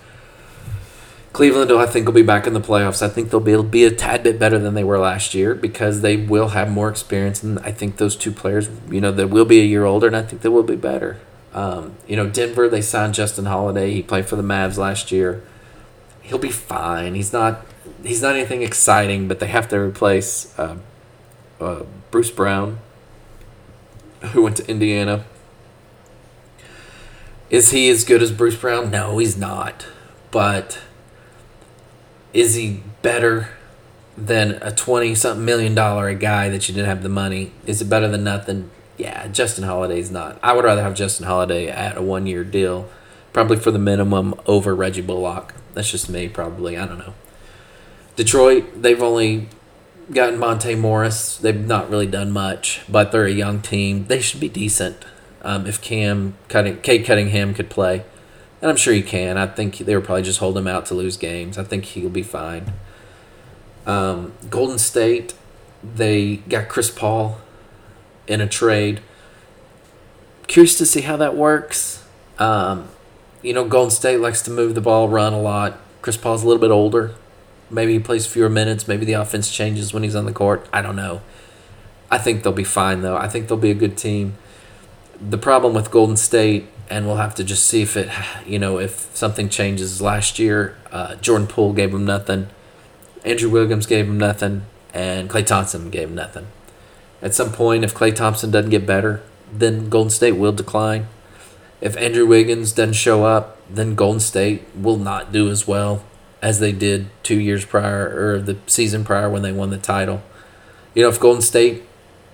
Cleveland, I think, will be back in the playoffs. I think they'll be, be a tad bit better than they were last year because they will have more experience. And I think those two players, you know, they will be a year older, and I think they will be better. Um, you know, Denver, they signed Justin Holiday. He played for the Mavs last year. He'll be fine. He's not he's not anything exciting, but they have to replace uh, uh, Bruce Brown, who went to Indiana. Is he as good as Bruce Brown? No, he's not. But is he better than a 20 something million dollar guy that you didn't have the money. Is it better than nothing? Yeah, Justin Holiday's not. I would rather have Justin Holiday at a one year deal, probably for the minimum over Reggie Bullock. That's just me, probably. I don't know. Detroit, they've only gotten Monte Morris. They've not really done much, but they're a young team. They should be decent. Um, if Cam Cutting, Cade Cunningham could play, and I'm sure he can. I think they were probably just holding him out to lose games. I think he'll be fine. Um, Golden State, they got Chris Paul in a trade. Curious to see how that works. Um, you know, Golden State likes to move the ball, run a lot. Chris Paul's a little bit older. Maybe he plays fewer minutes. Maybe the offense changes when he's on the court. I don't know. I think they'll be fine, though. I think they'll be a good team. The problem with Golden State, and we'll have to just see if it, you know, if something changes. Last year, uh, Jordan Poole gave them nothing. Andrew Wiggins gave him nothing, and Klay Thompson gave him nothing. At some point, if Klay Thompson doesn't get better, then Golden State will decline. If Andrew Wiggins doesn't show up, then Golden State will not do as well as they did two years prior or the season prior when they won the title. You know, if Golden State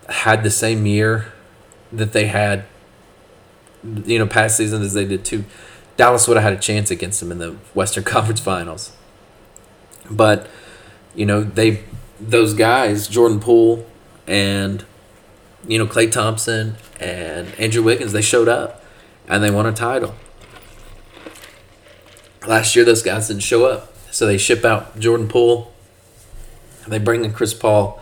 had the same year that they had, you know, past season as they did too, Dallas would have had a chance against them in the Western Conference Finals. But you know, they those guys, Jordan Poole and you know Klay Thompson and Andrew Wiggins, they showed up and they won a title. Last year, those guys didn't show up, so they ship out Jordan Poole. They bring in Chris Paul.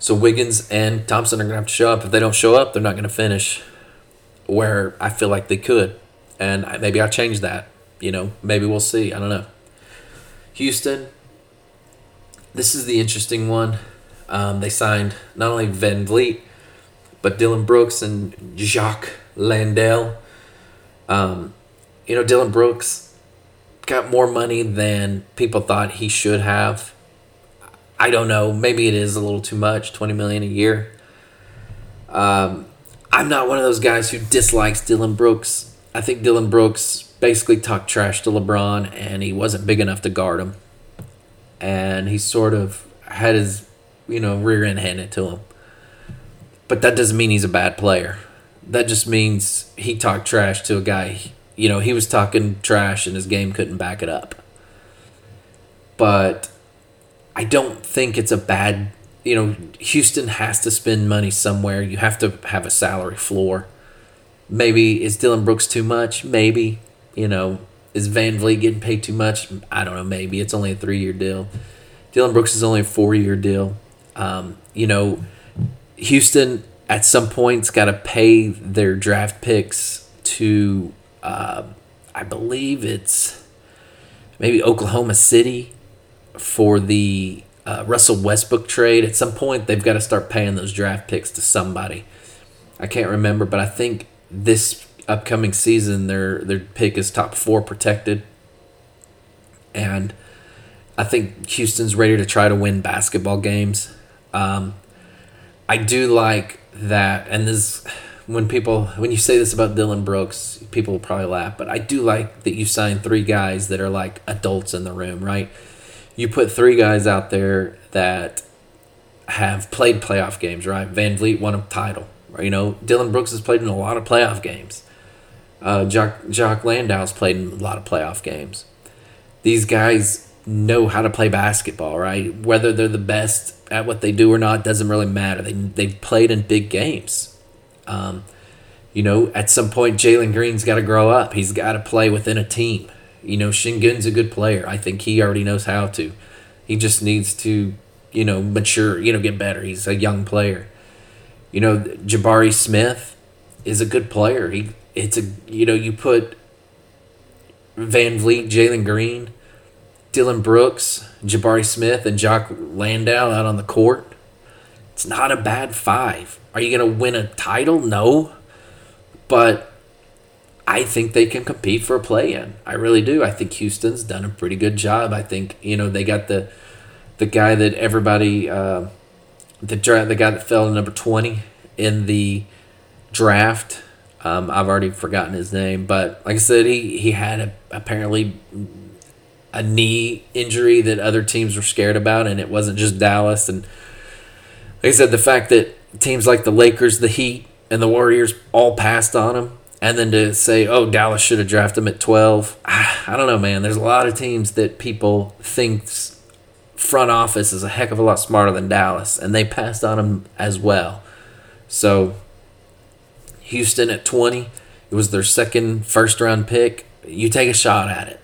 So Wiggins and Thompson are gonna have to show up. If they don't show up, they're not gonna finish where I feel like they could, and maybe I'll change that. You know, maybe we'll see. I don't know. Houston, this is the interesting one. Um, they signed not only VanVleet, but Dillon Brooks and Jock Landale. Um, you know, Dillon Brooks got more money than people thought he should have. I don't know. Maybe it is a little too much. Twenty million a year. Um, I'm not one of those guys who dislikes Dillon Brooks. I think Dillon Brooks basically talked trash to LeBron, and he wasn't big enough to guard him and he sort of had his, you know, rear end handed to him. But that doesn't mean he's a bad player. That just means he talked trash to a guy. You know, he was talking trash and his game couldn't back it up. But I don't think it's a bad, you know, Houston has to spend money somewhere. You have to have a salary floor. Maybe is Dillon Brooks too much? Maybe. You know, is VanVleet getting paid too much? I don't know. Maybe it's only a three year deal. Dillon Brooks is only a four year deal. Um, you know, Houston at some point's got to pay their draft picks to, uh, I believe it's maybe Oklahoma City for the uh, Russell Westbrook trade. At some point, they've got to start paying those draft picks to somebody. I can't remember, but I think this upcoming season, their their pick is top four protected, and I think Houston's ready to try to win basketball games. Um, I do like that, and this when people when you say this about Dillon Brooks, people will probably laugh, but I do like that you signed three guys that are like adults in the room, right? You put three guys out there that have played playoff games, right? VanVleet won a title. You know, Dillon Brooks has played in a lot of playoff games. Uh, Jock, Jock Landale's played in a lot of playoff games. These guys know how to play basketball, right? Whether they're the best at what they do or not doesn't really matter. They, they've played in big games. Um, you know, at some point, Jalen Green's got to grow up. He's got to play within a team. You know, Sengun's a good player. I think he already knows how to. He just needs to, you know, mature, you know, get better. He's a young player. You know, Jabari Smith is a good player. He it's a you know you put VanVleet, Jalen Green, Dillon Brooks, Jabari Smith, and Jock Landale out on the court. It's not a bad five. Are you to win a title? No. But I think they can compete for a play in. I really do. I think Houston's done a pretty good job. I think, you know, they got the the guy that everybody uh, the the guy that fell to number 20 in the draft um, I've already forgotten his name, but like I said, he he had a, apparently a knee injury that other teams were scared about, and it wasn't just Dallas. And like I said, the fact that teams like the Lakers, the Heat, and the Warriors all passed on him, and then to say, oh, Dallas should have drafted him at 12, ah, I don't know, man. There's a lot of teams that people think front office is a heck of a lot smarter than Dallas, and they passed on him as well. So, Houston at 20, it was their second first round pick. You take a shot at it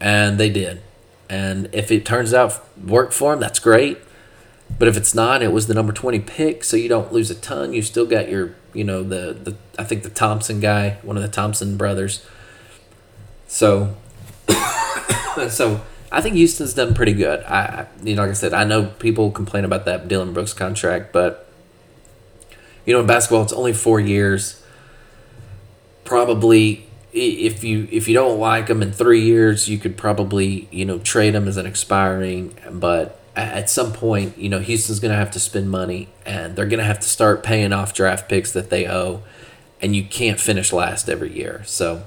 and they did. And if it turns out work for them, that's great. But if it's not, it was the number twenty pick, so you don't lose a ton. You still got your, you know, the the I think the Thompson guy, one of the Thompson brothers. So, so I think Houston's done pretty good. I, you know, like I said, I know people complain about that Dillon Brooks contract, but you know, in basketball, it's only four years. Probably if you if you don't like them in three years, you could probably you know trade them as an expiring. But at some point, you know Houston's going to have to spend money, and they're going to have to start paying off draft picks that they owe, and you can't finish last every year. So,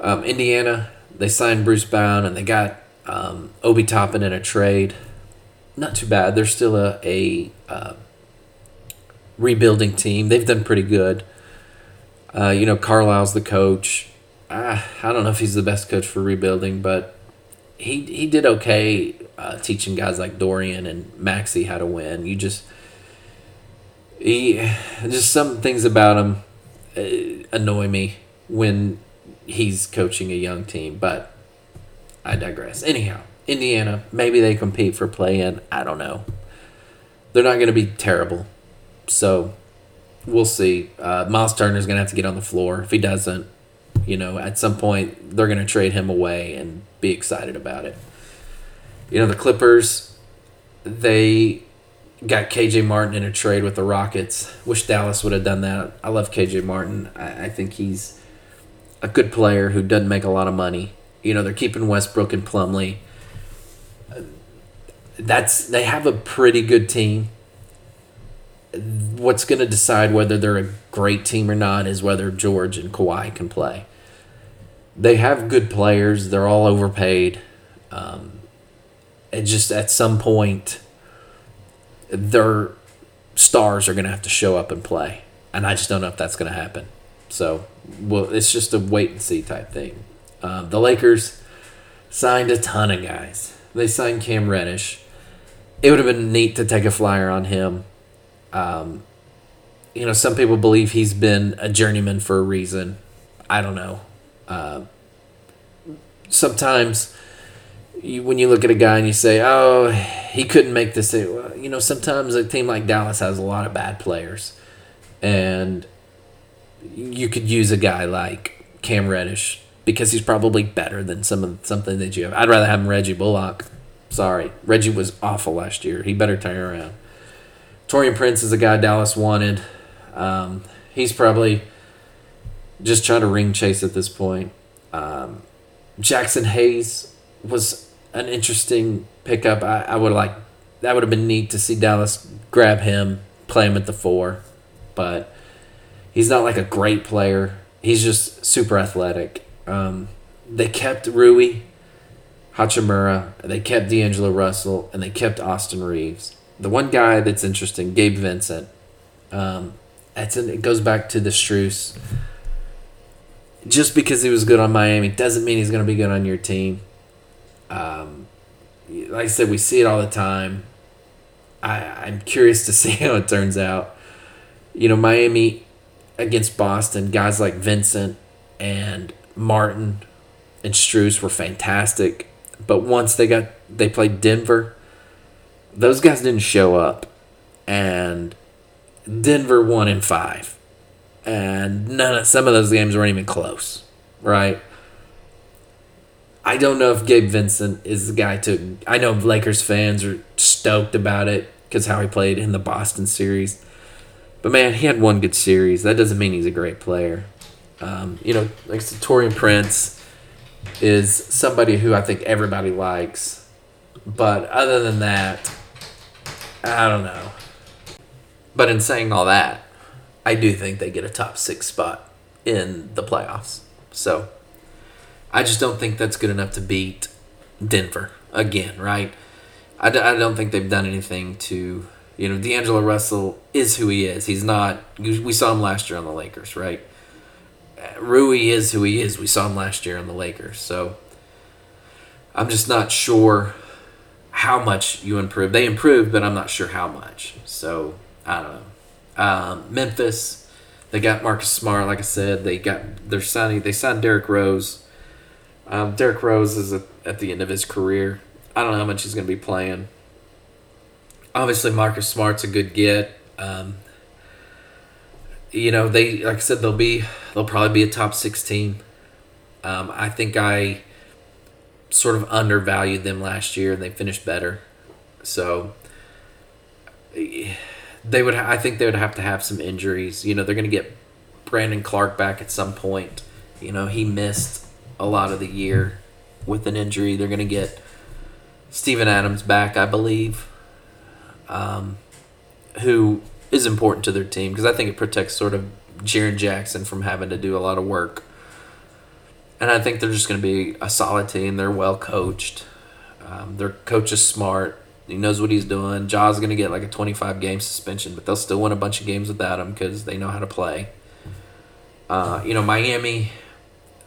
um, Indiana, they signed Bruce Brown, and they got um, Obi Toppin in a trade. Not too bad. They're still a a uh, rebuilding team. They've done pretty good. Uh, you know, Carlisle's the coach. Uh, I don't know if he's the best coach for rebuilding, but he he did okay uh, teaching guys like Dorian and Maxi how to win. You just he just some things about him uh, annoy me when he's coaching a young team, but I digress. Anyhow, Indiana, maybe they compete for play in. I don't know. They're not going to be terrible. So we'll see. Uh, Miles Turner's going to have to get on the floor. If he doesn't, you know, at some point they're going to trade him away and be excited about it. You know, the Clippers, they got KJ Martin in a trade with the Rockets. Wish Dallas would have done that. I love KJ Martin. I, I think he's a good player who doesn't make a lot of money. You know, they're keeping Westbrook and Plumlee. That's they have a pretty good team what's going to decide whether they're a great team or not is whether George and Kawhi can play. They have good players. They're all overpaid. Um, and just at some point, their stars are going to have to show up and play. And I just don't know if that's going to happen. So, well, it's just a wait and see type thing. Um, the Lakers signed a ton of guys. They signed Cam Reddish. It would have been neat to take a flyer on him um, you know, some people believe he's been a journeyman for a reason. I don't know. Uh, sometimes you, when you look at a guy and you say, "Oh, he couldn't make this," well, you know, sometimes a team like Dallas has a lot of bad players, and you could use a guy like Cam Reddish because he's probably better than some of something that you have. I'd rather have him Reggie Bullock. Sorry, Reggie was awful last year. He better turn around. Taurean Prince is a guy Dallas wanted. Um, he's probably just trying to ring chase at this point. Um, Jaxson Hayes was an interesting pickup. I, I would like that would have been neat to see Dallas grab him, play him at the four, but he's not like a great player. He's just super athletic. Um, they kept Rui Hachimura, they kept D'Angelo Russell, and they kept Austin Reaves. the one guy that's interesting, Gabe Vincent. Um, it's in, it goes back to the Strus. Just because he was good on Miami doesn't mean he's going to be good on your team. Um, like I said, we see it all the time. I, I'm curious to see how it turns out. You know, Miami against Boston, guys like Vincent and Martin and Strus were fantastic. But once they got they played Denver, those guys didn't show up, and Denver won in five, and none of some of those games weren't even close, right? I don't know if Gabe Vincent is the guy to. I know Lakers fans are stoked about it because how he played in the Boston series, but man, he had one good series. That doesn't mean he's a great player. Um, you know, like Taurean Prince is somebody who I think everybody likes, but other than that, I don't know. But in saying all that, I do think they get a top six spot in the playoffs. So I just don't think that's good enough to beat Denver again, right? I, d- I don't think they've done anything to, you know, D'Angelo Russell is who he is. He's not, we saw him last year on the Lakers, right? Rui is who he is. We saw him last year on the Lakers. So I'm just not sure how much you improve. They improved, but I'm not sure how much. So I don't know. Um, Memphis, they got Marcus Smart. Like I said, they got they're signing. They signed Derrick Rose. Um, Derrick Rose is a, at the end of his career. I don't know how much he's going to be playing. Obviously, Marcus Smart's a good get. Um, you know, they like I said, they'll be they'll probably be a top six team. Um, I think I sort of undervalued them last year, and they finished better. So they would. I think they would have to have some injuries. You know, they're going to get Brandon Clarke back at some point. You know, he missed a lot of the year with an injury. They're going to get Steven Adams back, I believe, um, who is important to their team because I think it protects sort of Jaren Jackson from having to do a lot of work. And I think they're just going to be a solid team. They're well coached. Um, their coach is smart. He knows what he's doing. Ja's going to get like a 25 game suspension, but they'll still win a bunch of games without him because they know how to play. Uh, you know, Miami,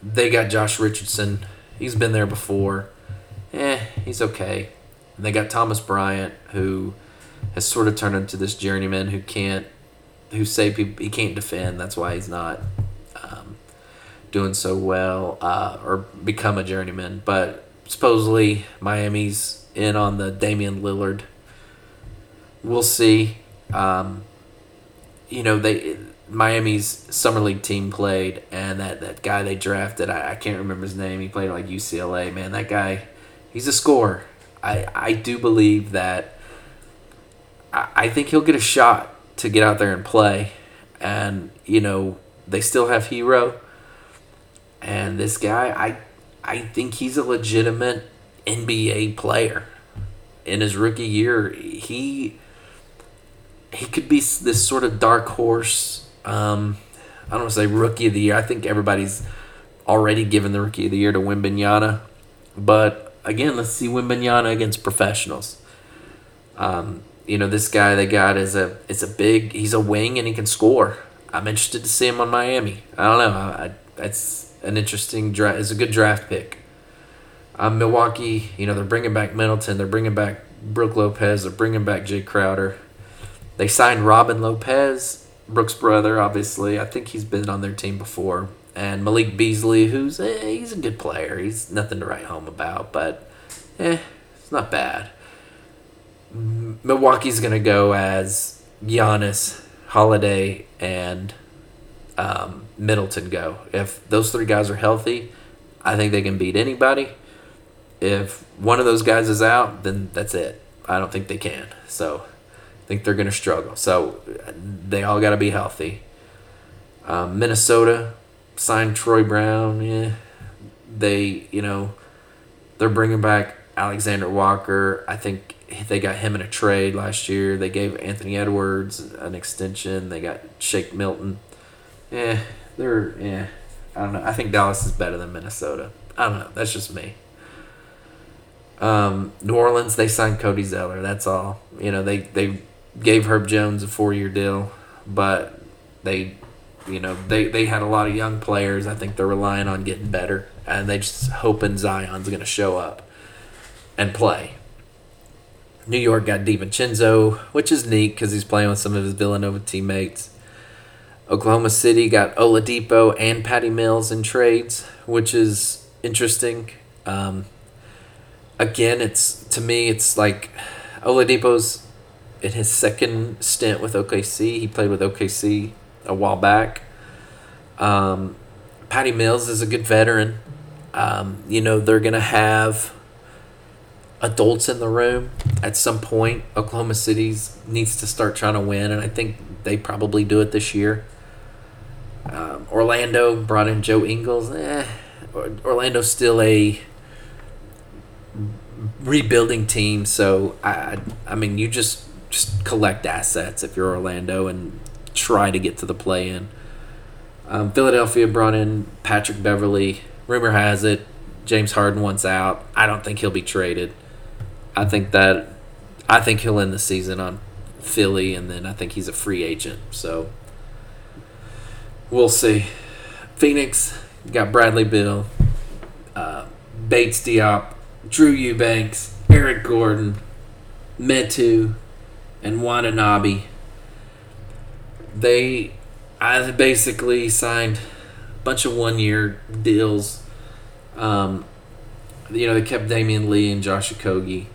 they got Josh Richardson. He's been there before. Eh, he's okay. And they got Thomas Bryant, who has sort of turned into this journeyman who can't, who say he can't defend. That's why he's not um, doing so well uh, or become a journeyman. But supposedly Miami's in on the Damian Lillard. We'll see. Um, you know they Miami's summer league team played, and that, that guy they drafted, I, I can't remember his name. He played like UCLA. Man, that guy, he's a scorer. I I do believe that. I, I think he'll get a shot to get out there and play, and you know they still have Herro, and this guy, I I think he's a legitimate NBA player. In his rookie year, he he could be this sort of dark horse. Um, I don't want to say rookie of the year. I think everybody's already given the rookie of the year to Wembanyama, but again, let's see Wembanyama against professionals. Um, you know, this guy they got is a is a big. He's a wing and he can score. I'm interested to see him on Miami. I don't know. I, that's an interesting draft. It's a good draft pick. Um, Milwaukee, you know, they're bringing back Middleton. They're bringing back Brook Lopez. They're bringing back Jae Crowder. They signed Robin Lopez, Brook's brother, obviously. I think he's been on their team before. And Malik Beasley, who's eh, he's a good player. He's nothing to write home about, but eh, it's not bad. Milwaukee's gonna go as Giannis, Holiday, and um, Middleton go. If those three guys are healthy, I think they can beat anybody. If one of those guys is out, then that's it. I don't think they can. So think they're going to struggle. So they all got to be healthy. Um, Minnesota signed Troy Brown. Yeah, they you know they're bringing back Alexander Walker. I think they got him in a trade last year. They gave Anthony Edwards an extension. They got Shake Milton. Yeah, they're yeah. I don't know. I think Dallas is better than Minnesota. I don't know. That's just me. Um, New Orleans, they signed Cody Zeller. That's all. You know, they they gave Herb Jones a four year deal, but they, you know, they they had a lot of young players. I think they're relying on getting better, and they just hoping Zion's going to show up and play. New York got DiVincenzo, which is neat because he's playing with some of his Villanova teammates. Oklahoma City got Oladipo and Patty Mills in trades, which is interesting. Um, again, it's to me, it's like Oladipo's in his second stint with OKC. He played with OKC a while back. Um, Patty Mills is a good veteran. Um, you know, they're going to have adults in the room at some point. Oklahoma City's needs to start trying to win, and I think they probably do it this year. Um, Orlando brought in Joe Ingles. Eh, Orlando's still a rebuilding team, so I, I mean, you just just collect assets if you're Orlando and try to get to the play in. Um, Philadelphia brought in Patrick Beverley. Rumor has it James Harden wants out. I don't think he'll be traded. I think that I think he'll end the season on Philly, and then I think he's a free agent. So we'll see. Phoenix got Bradley Beal, uh, Bates Diop, Drew Eubanks, Eric Gordon, Metu, and Watanabe. They, I basically signed a bunch of one-year deals. Um, you know, they kept Damion Lee and Josh Okogie.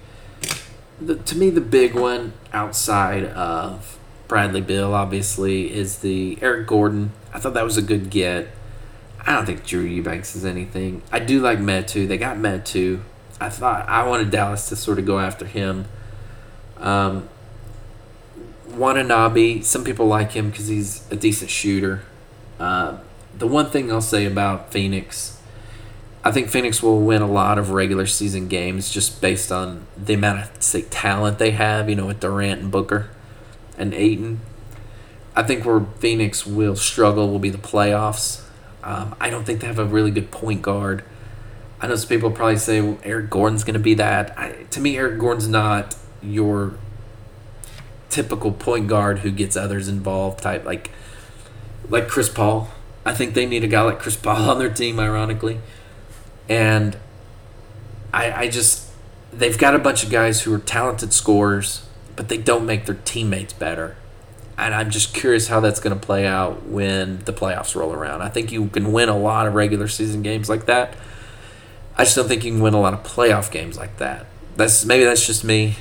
The, to me, the big one outside of Bradley Beal, obviously, is the Eric Gordon. I thought that was a good get. I don't think Drew Eubanks is anything. I do like Metu. They got Metu. I thought I wanted Dallas to sort of go after him. Um, Watanabe, some people like him because he's a decent shooter. Uh, the one thing I'll say about Phoenix, I think Phoenix will win a lot of regular season games just based on the amount of say talent they have. You know, with Durant and Booker and Ayton. I think where Phoenix will struggle will be the playoffs. Um, I don't think they have a really good point guard. I know some people probably say well, Eric Gordon's going to be that. I, to me, Eric Gordon's not your typical point guard who gets others involved type like like Chris Paul. I think they need a guy like Chris Paul on their team, ironically. And I I just they've got a bunch of guys who are talented scorers, but they don't make their teammates better. And I'm just curious how that's going to play out when the playoffs roll around. I think you can win a lot of regular season games like that. I just don't think you can win a lot of playoff games like that. That's maybe that's just me.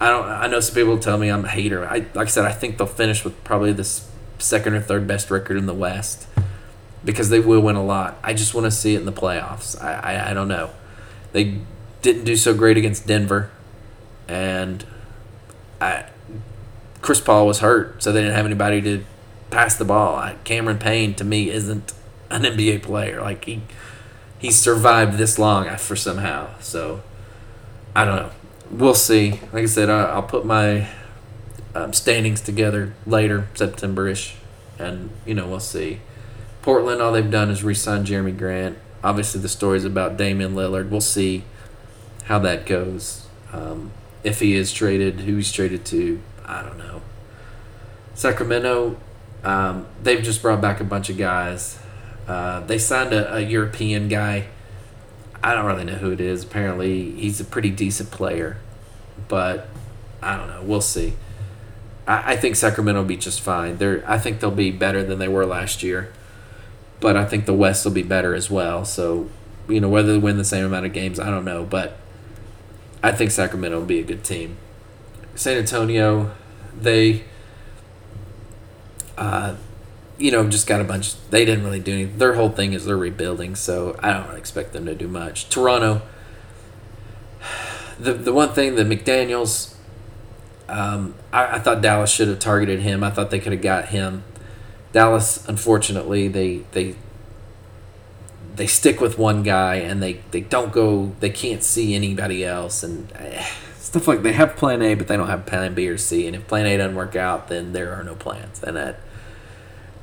I don't. I know some people tell me I'm a hater. I like I said. I think they'll finish with probably this second or third best record in the West because they will win a lot. I just want to see it in the playoffs. I, I, I don't know. They didn't do so great against Denver, and I Chris Paul was hurt, so they didn't have anybody to pass the ball. I, Cameron Payne to me isn't an NBA player. Like he he survived this long for somehow. So I don't know. We'll see. Like I said, I, will put my um, standings together later, September-ish, and you know we'll see. Portland, all they've done is re-sign Jerami Grant. Obviously, the stories about Damian Lillard. We'll see how that goes. Um, if he is traded, who he's traded to, I don't know. Sacramento, um, they've just brought back a bunch of guys. Uh, they signed a, a, European guy. I don't really know who it is. Apparently, he's a pretty decent player, but I don't know. We'll see. I, I think Sacramento will be just fine. They're, I think they'll be better than they were last year, but I think the West will be better as well. So, you know, whether they win the same amount of games, I don't know, but I think Sacramento will be a good team. San Antonio, they, uh, you know, just got a bunch. They didn't really do anything. Their whole thing is they're rebuilding, so I don't expect them to do much. Toronto, the the one thing that McDaniels, um, I, I thought Dallas should have targeted him. I thought they could have got him. Dallas, unfortunately, they they they stick with one guy and they, they don't go they can't see anybody else and uh, stuff like they have plan A but they don't have plan B or C and if plan A doesn't work out then there are no plans and that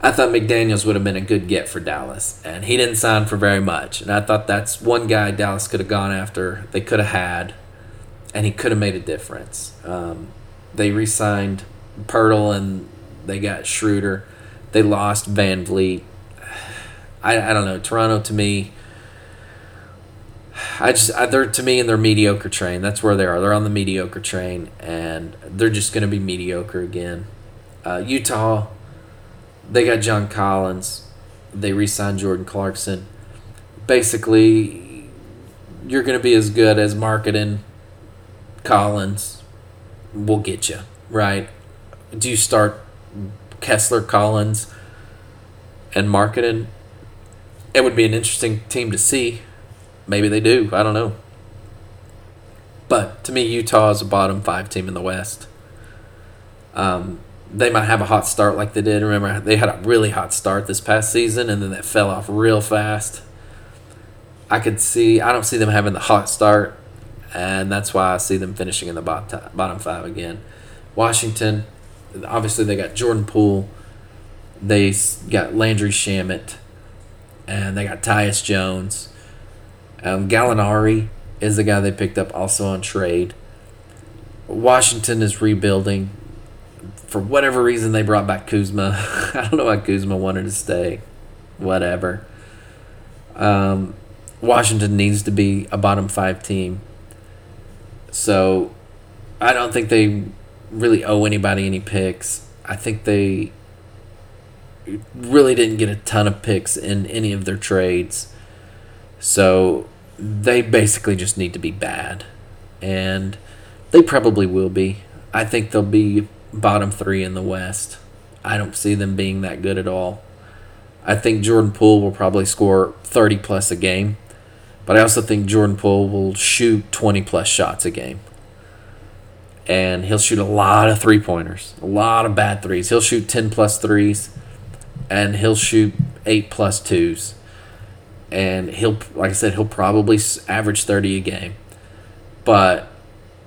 I thought McDaniels would have been a good get for Dallas and he didn't sign for very much and I thought that's one guy Dallas could have gone after they could have had and he could have made a difference um, they re-signed Poeltl and they got Schroeder they lost VanVleet I, I don't know. Toronto to me, I just I, they're to me in their mediocre train. That's where they are. They're on the mediocre train, and they're just going to be mediocre again. Uh, Utah, they got John Collins. They re-signed Jordan Clarkson. Basically, you're going to be as good as Markkanen Collins will get you right. Do you start Kessler Collins and Markkanen? it would be an interesting team to see. Maybe they do. I don't know. But to me, Utah is a bottom five team in the West. Um, they might have a hot start like they did. Remember, they had a really hot start this past season, and then that fell off real fast. I could see. I don't see them having the hot start, and that's why I see them finishing in the bottom bottom five again. Washington, obviously, they got Jordan Poole. They got Landry Shamet and they got Tyus Jones. Um, Gallinari is the guy they picked up also on trade. Washington is rebuilding. For whatever reason, they brought back Kuzma. I don't know why Kuzma wanted to stay. Whatever. Um, Washington needs to be a bottom five team. So I don't think they really owe anybody any picks. I think they really didn't get a ton of picks in any of their trades. So they basically just need to be bad. And they probably will be. I think they'll be bottom three in the West. I don't see them being that good at all. I think Jordan Poole will probably score 30 plus a game, but I also think Jordan Poole will shoot 20 plus shots a game. And he'll shoot a lot of three pointers, a lot of bad threes. He'll shoot 10 plus threes, and he'll shoot 8 plus twos. And he'll, like I said, he'll probably average 30 a game. But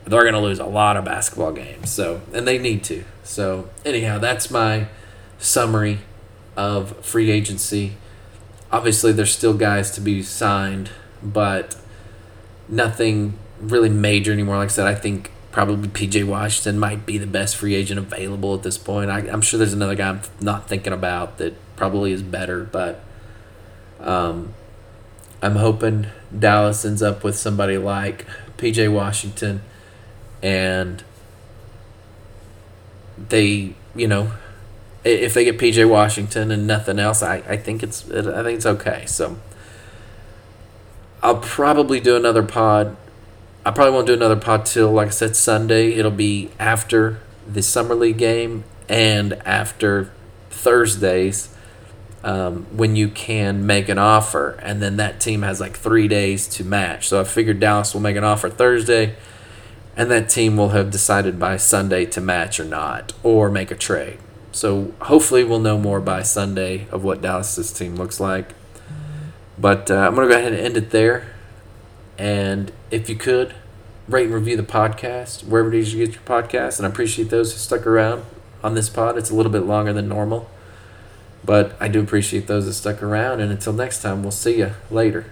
they're going to lose a lot of basketball games. So, and they need to. So, anyhow, that's my summary of free agency. Obviously, there's still guys to be signed, but nothing really major anymore. Like I said, I think probably PJ Washington might be the best free agent available at this point. I, am sure there's another guy I'm not thinking about that probably is better, but um, I'm hoping Dallas ends up with somebody like PJ Washington and they, you know, if they get PJ Washington and nothing else, I, I think it's I think it's okay. So I'll probably do another pod. I probably won't do another pod till like I said Sunday. It'll be after the summer league game and after Thursdays um, when you can make an offer, and then that team has like three days to match. So I figured Dallas will make an offer Thursday and that team will have decided by Sunday to match or not, or make a trade. So hopefully we'll know more by Sunday of what Dallas's team looks like. But uh, I'm to go ahead and end it there. And if you could, rate and review the podcast wherever it is you get your podcast. And I appreciate those who stuck around on this pod. It's a little bit longer than normal. But I do appreciate those that stuck around. And until next time, we'll see you later.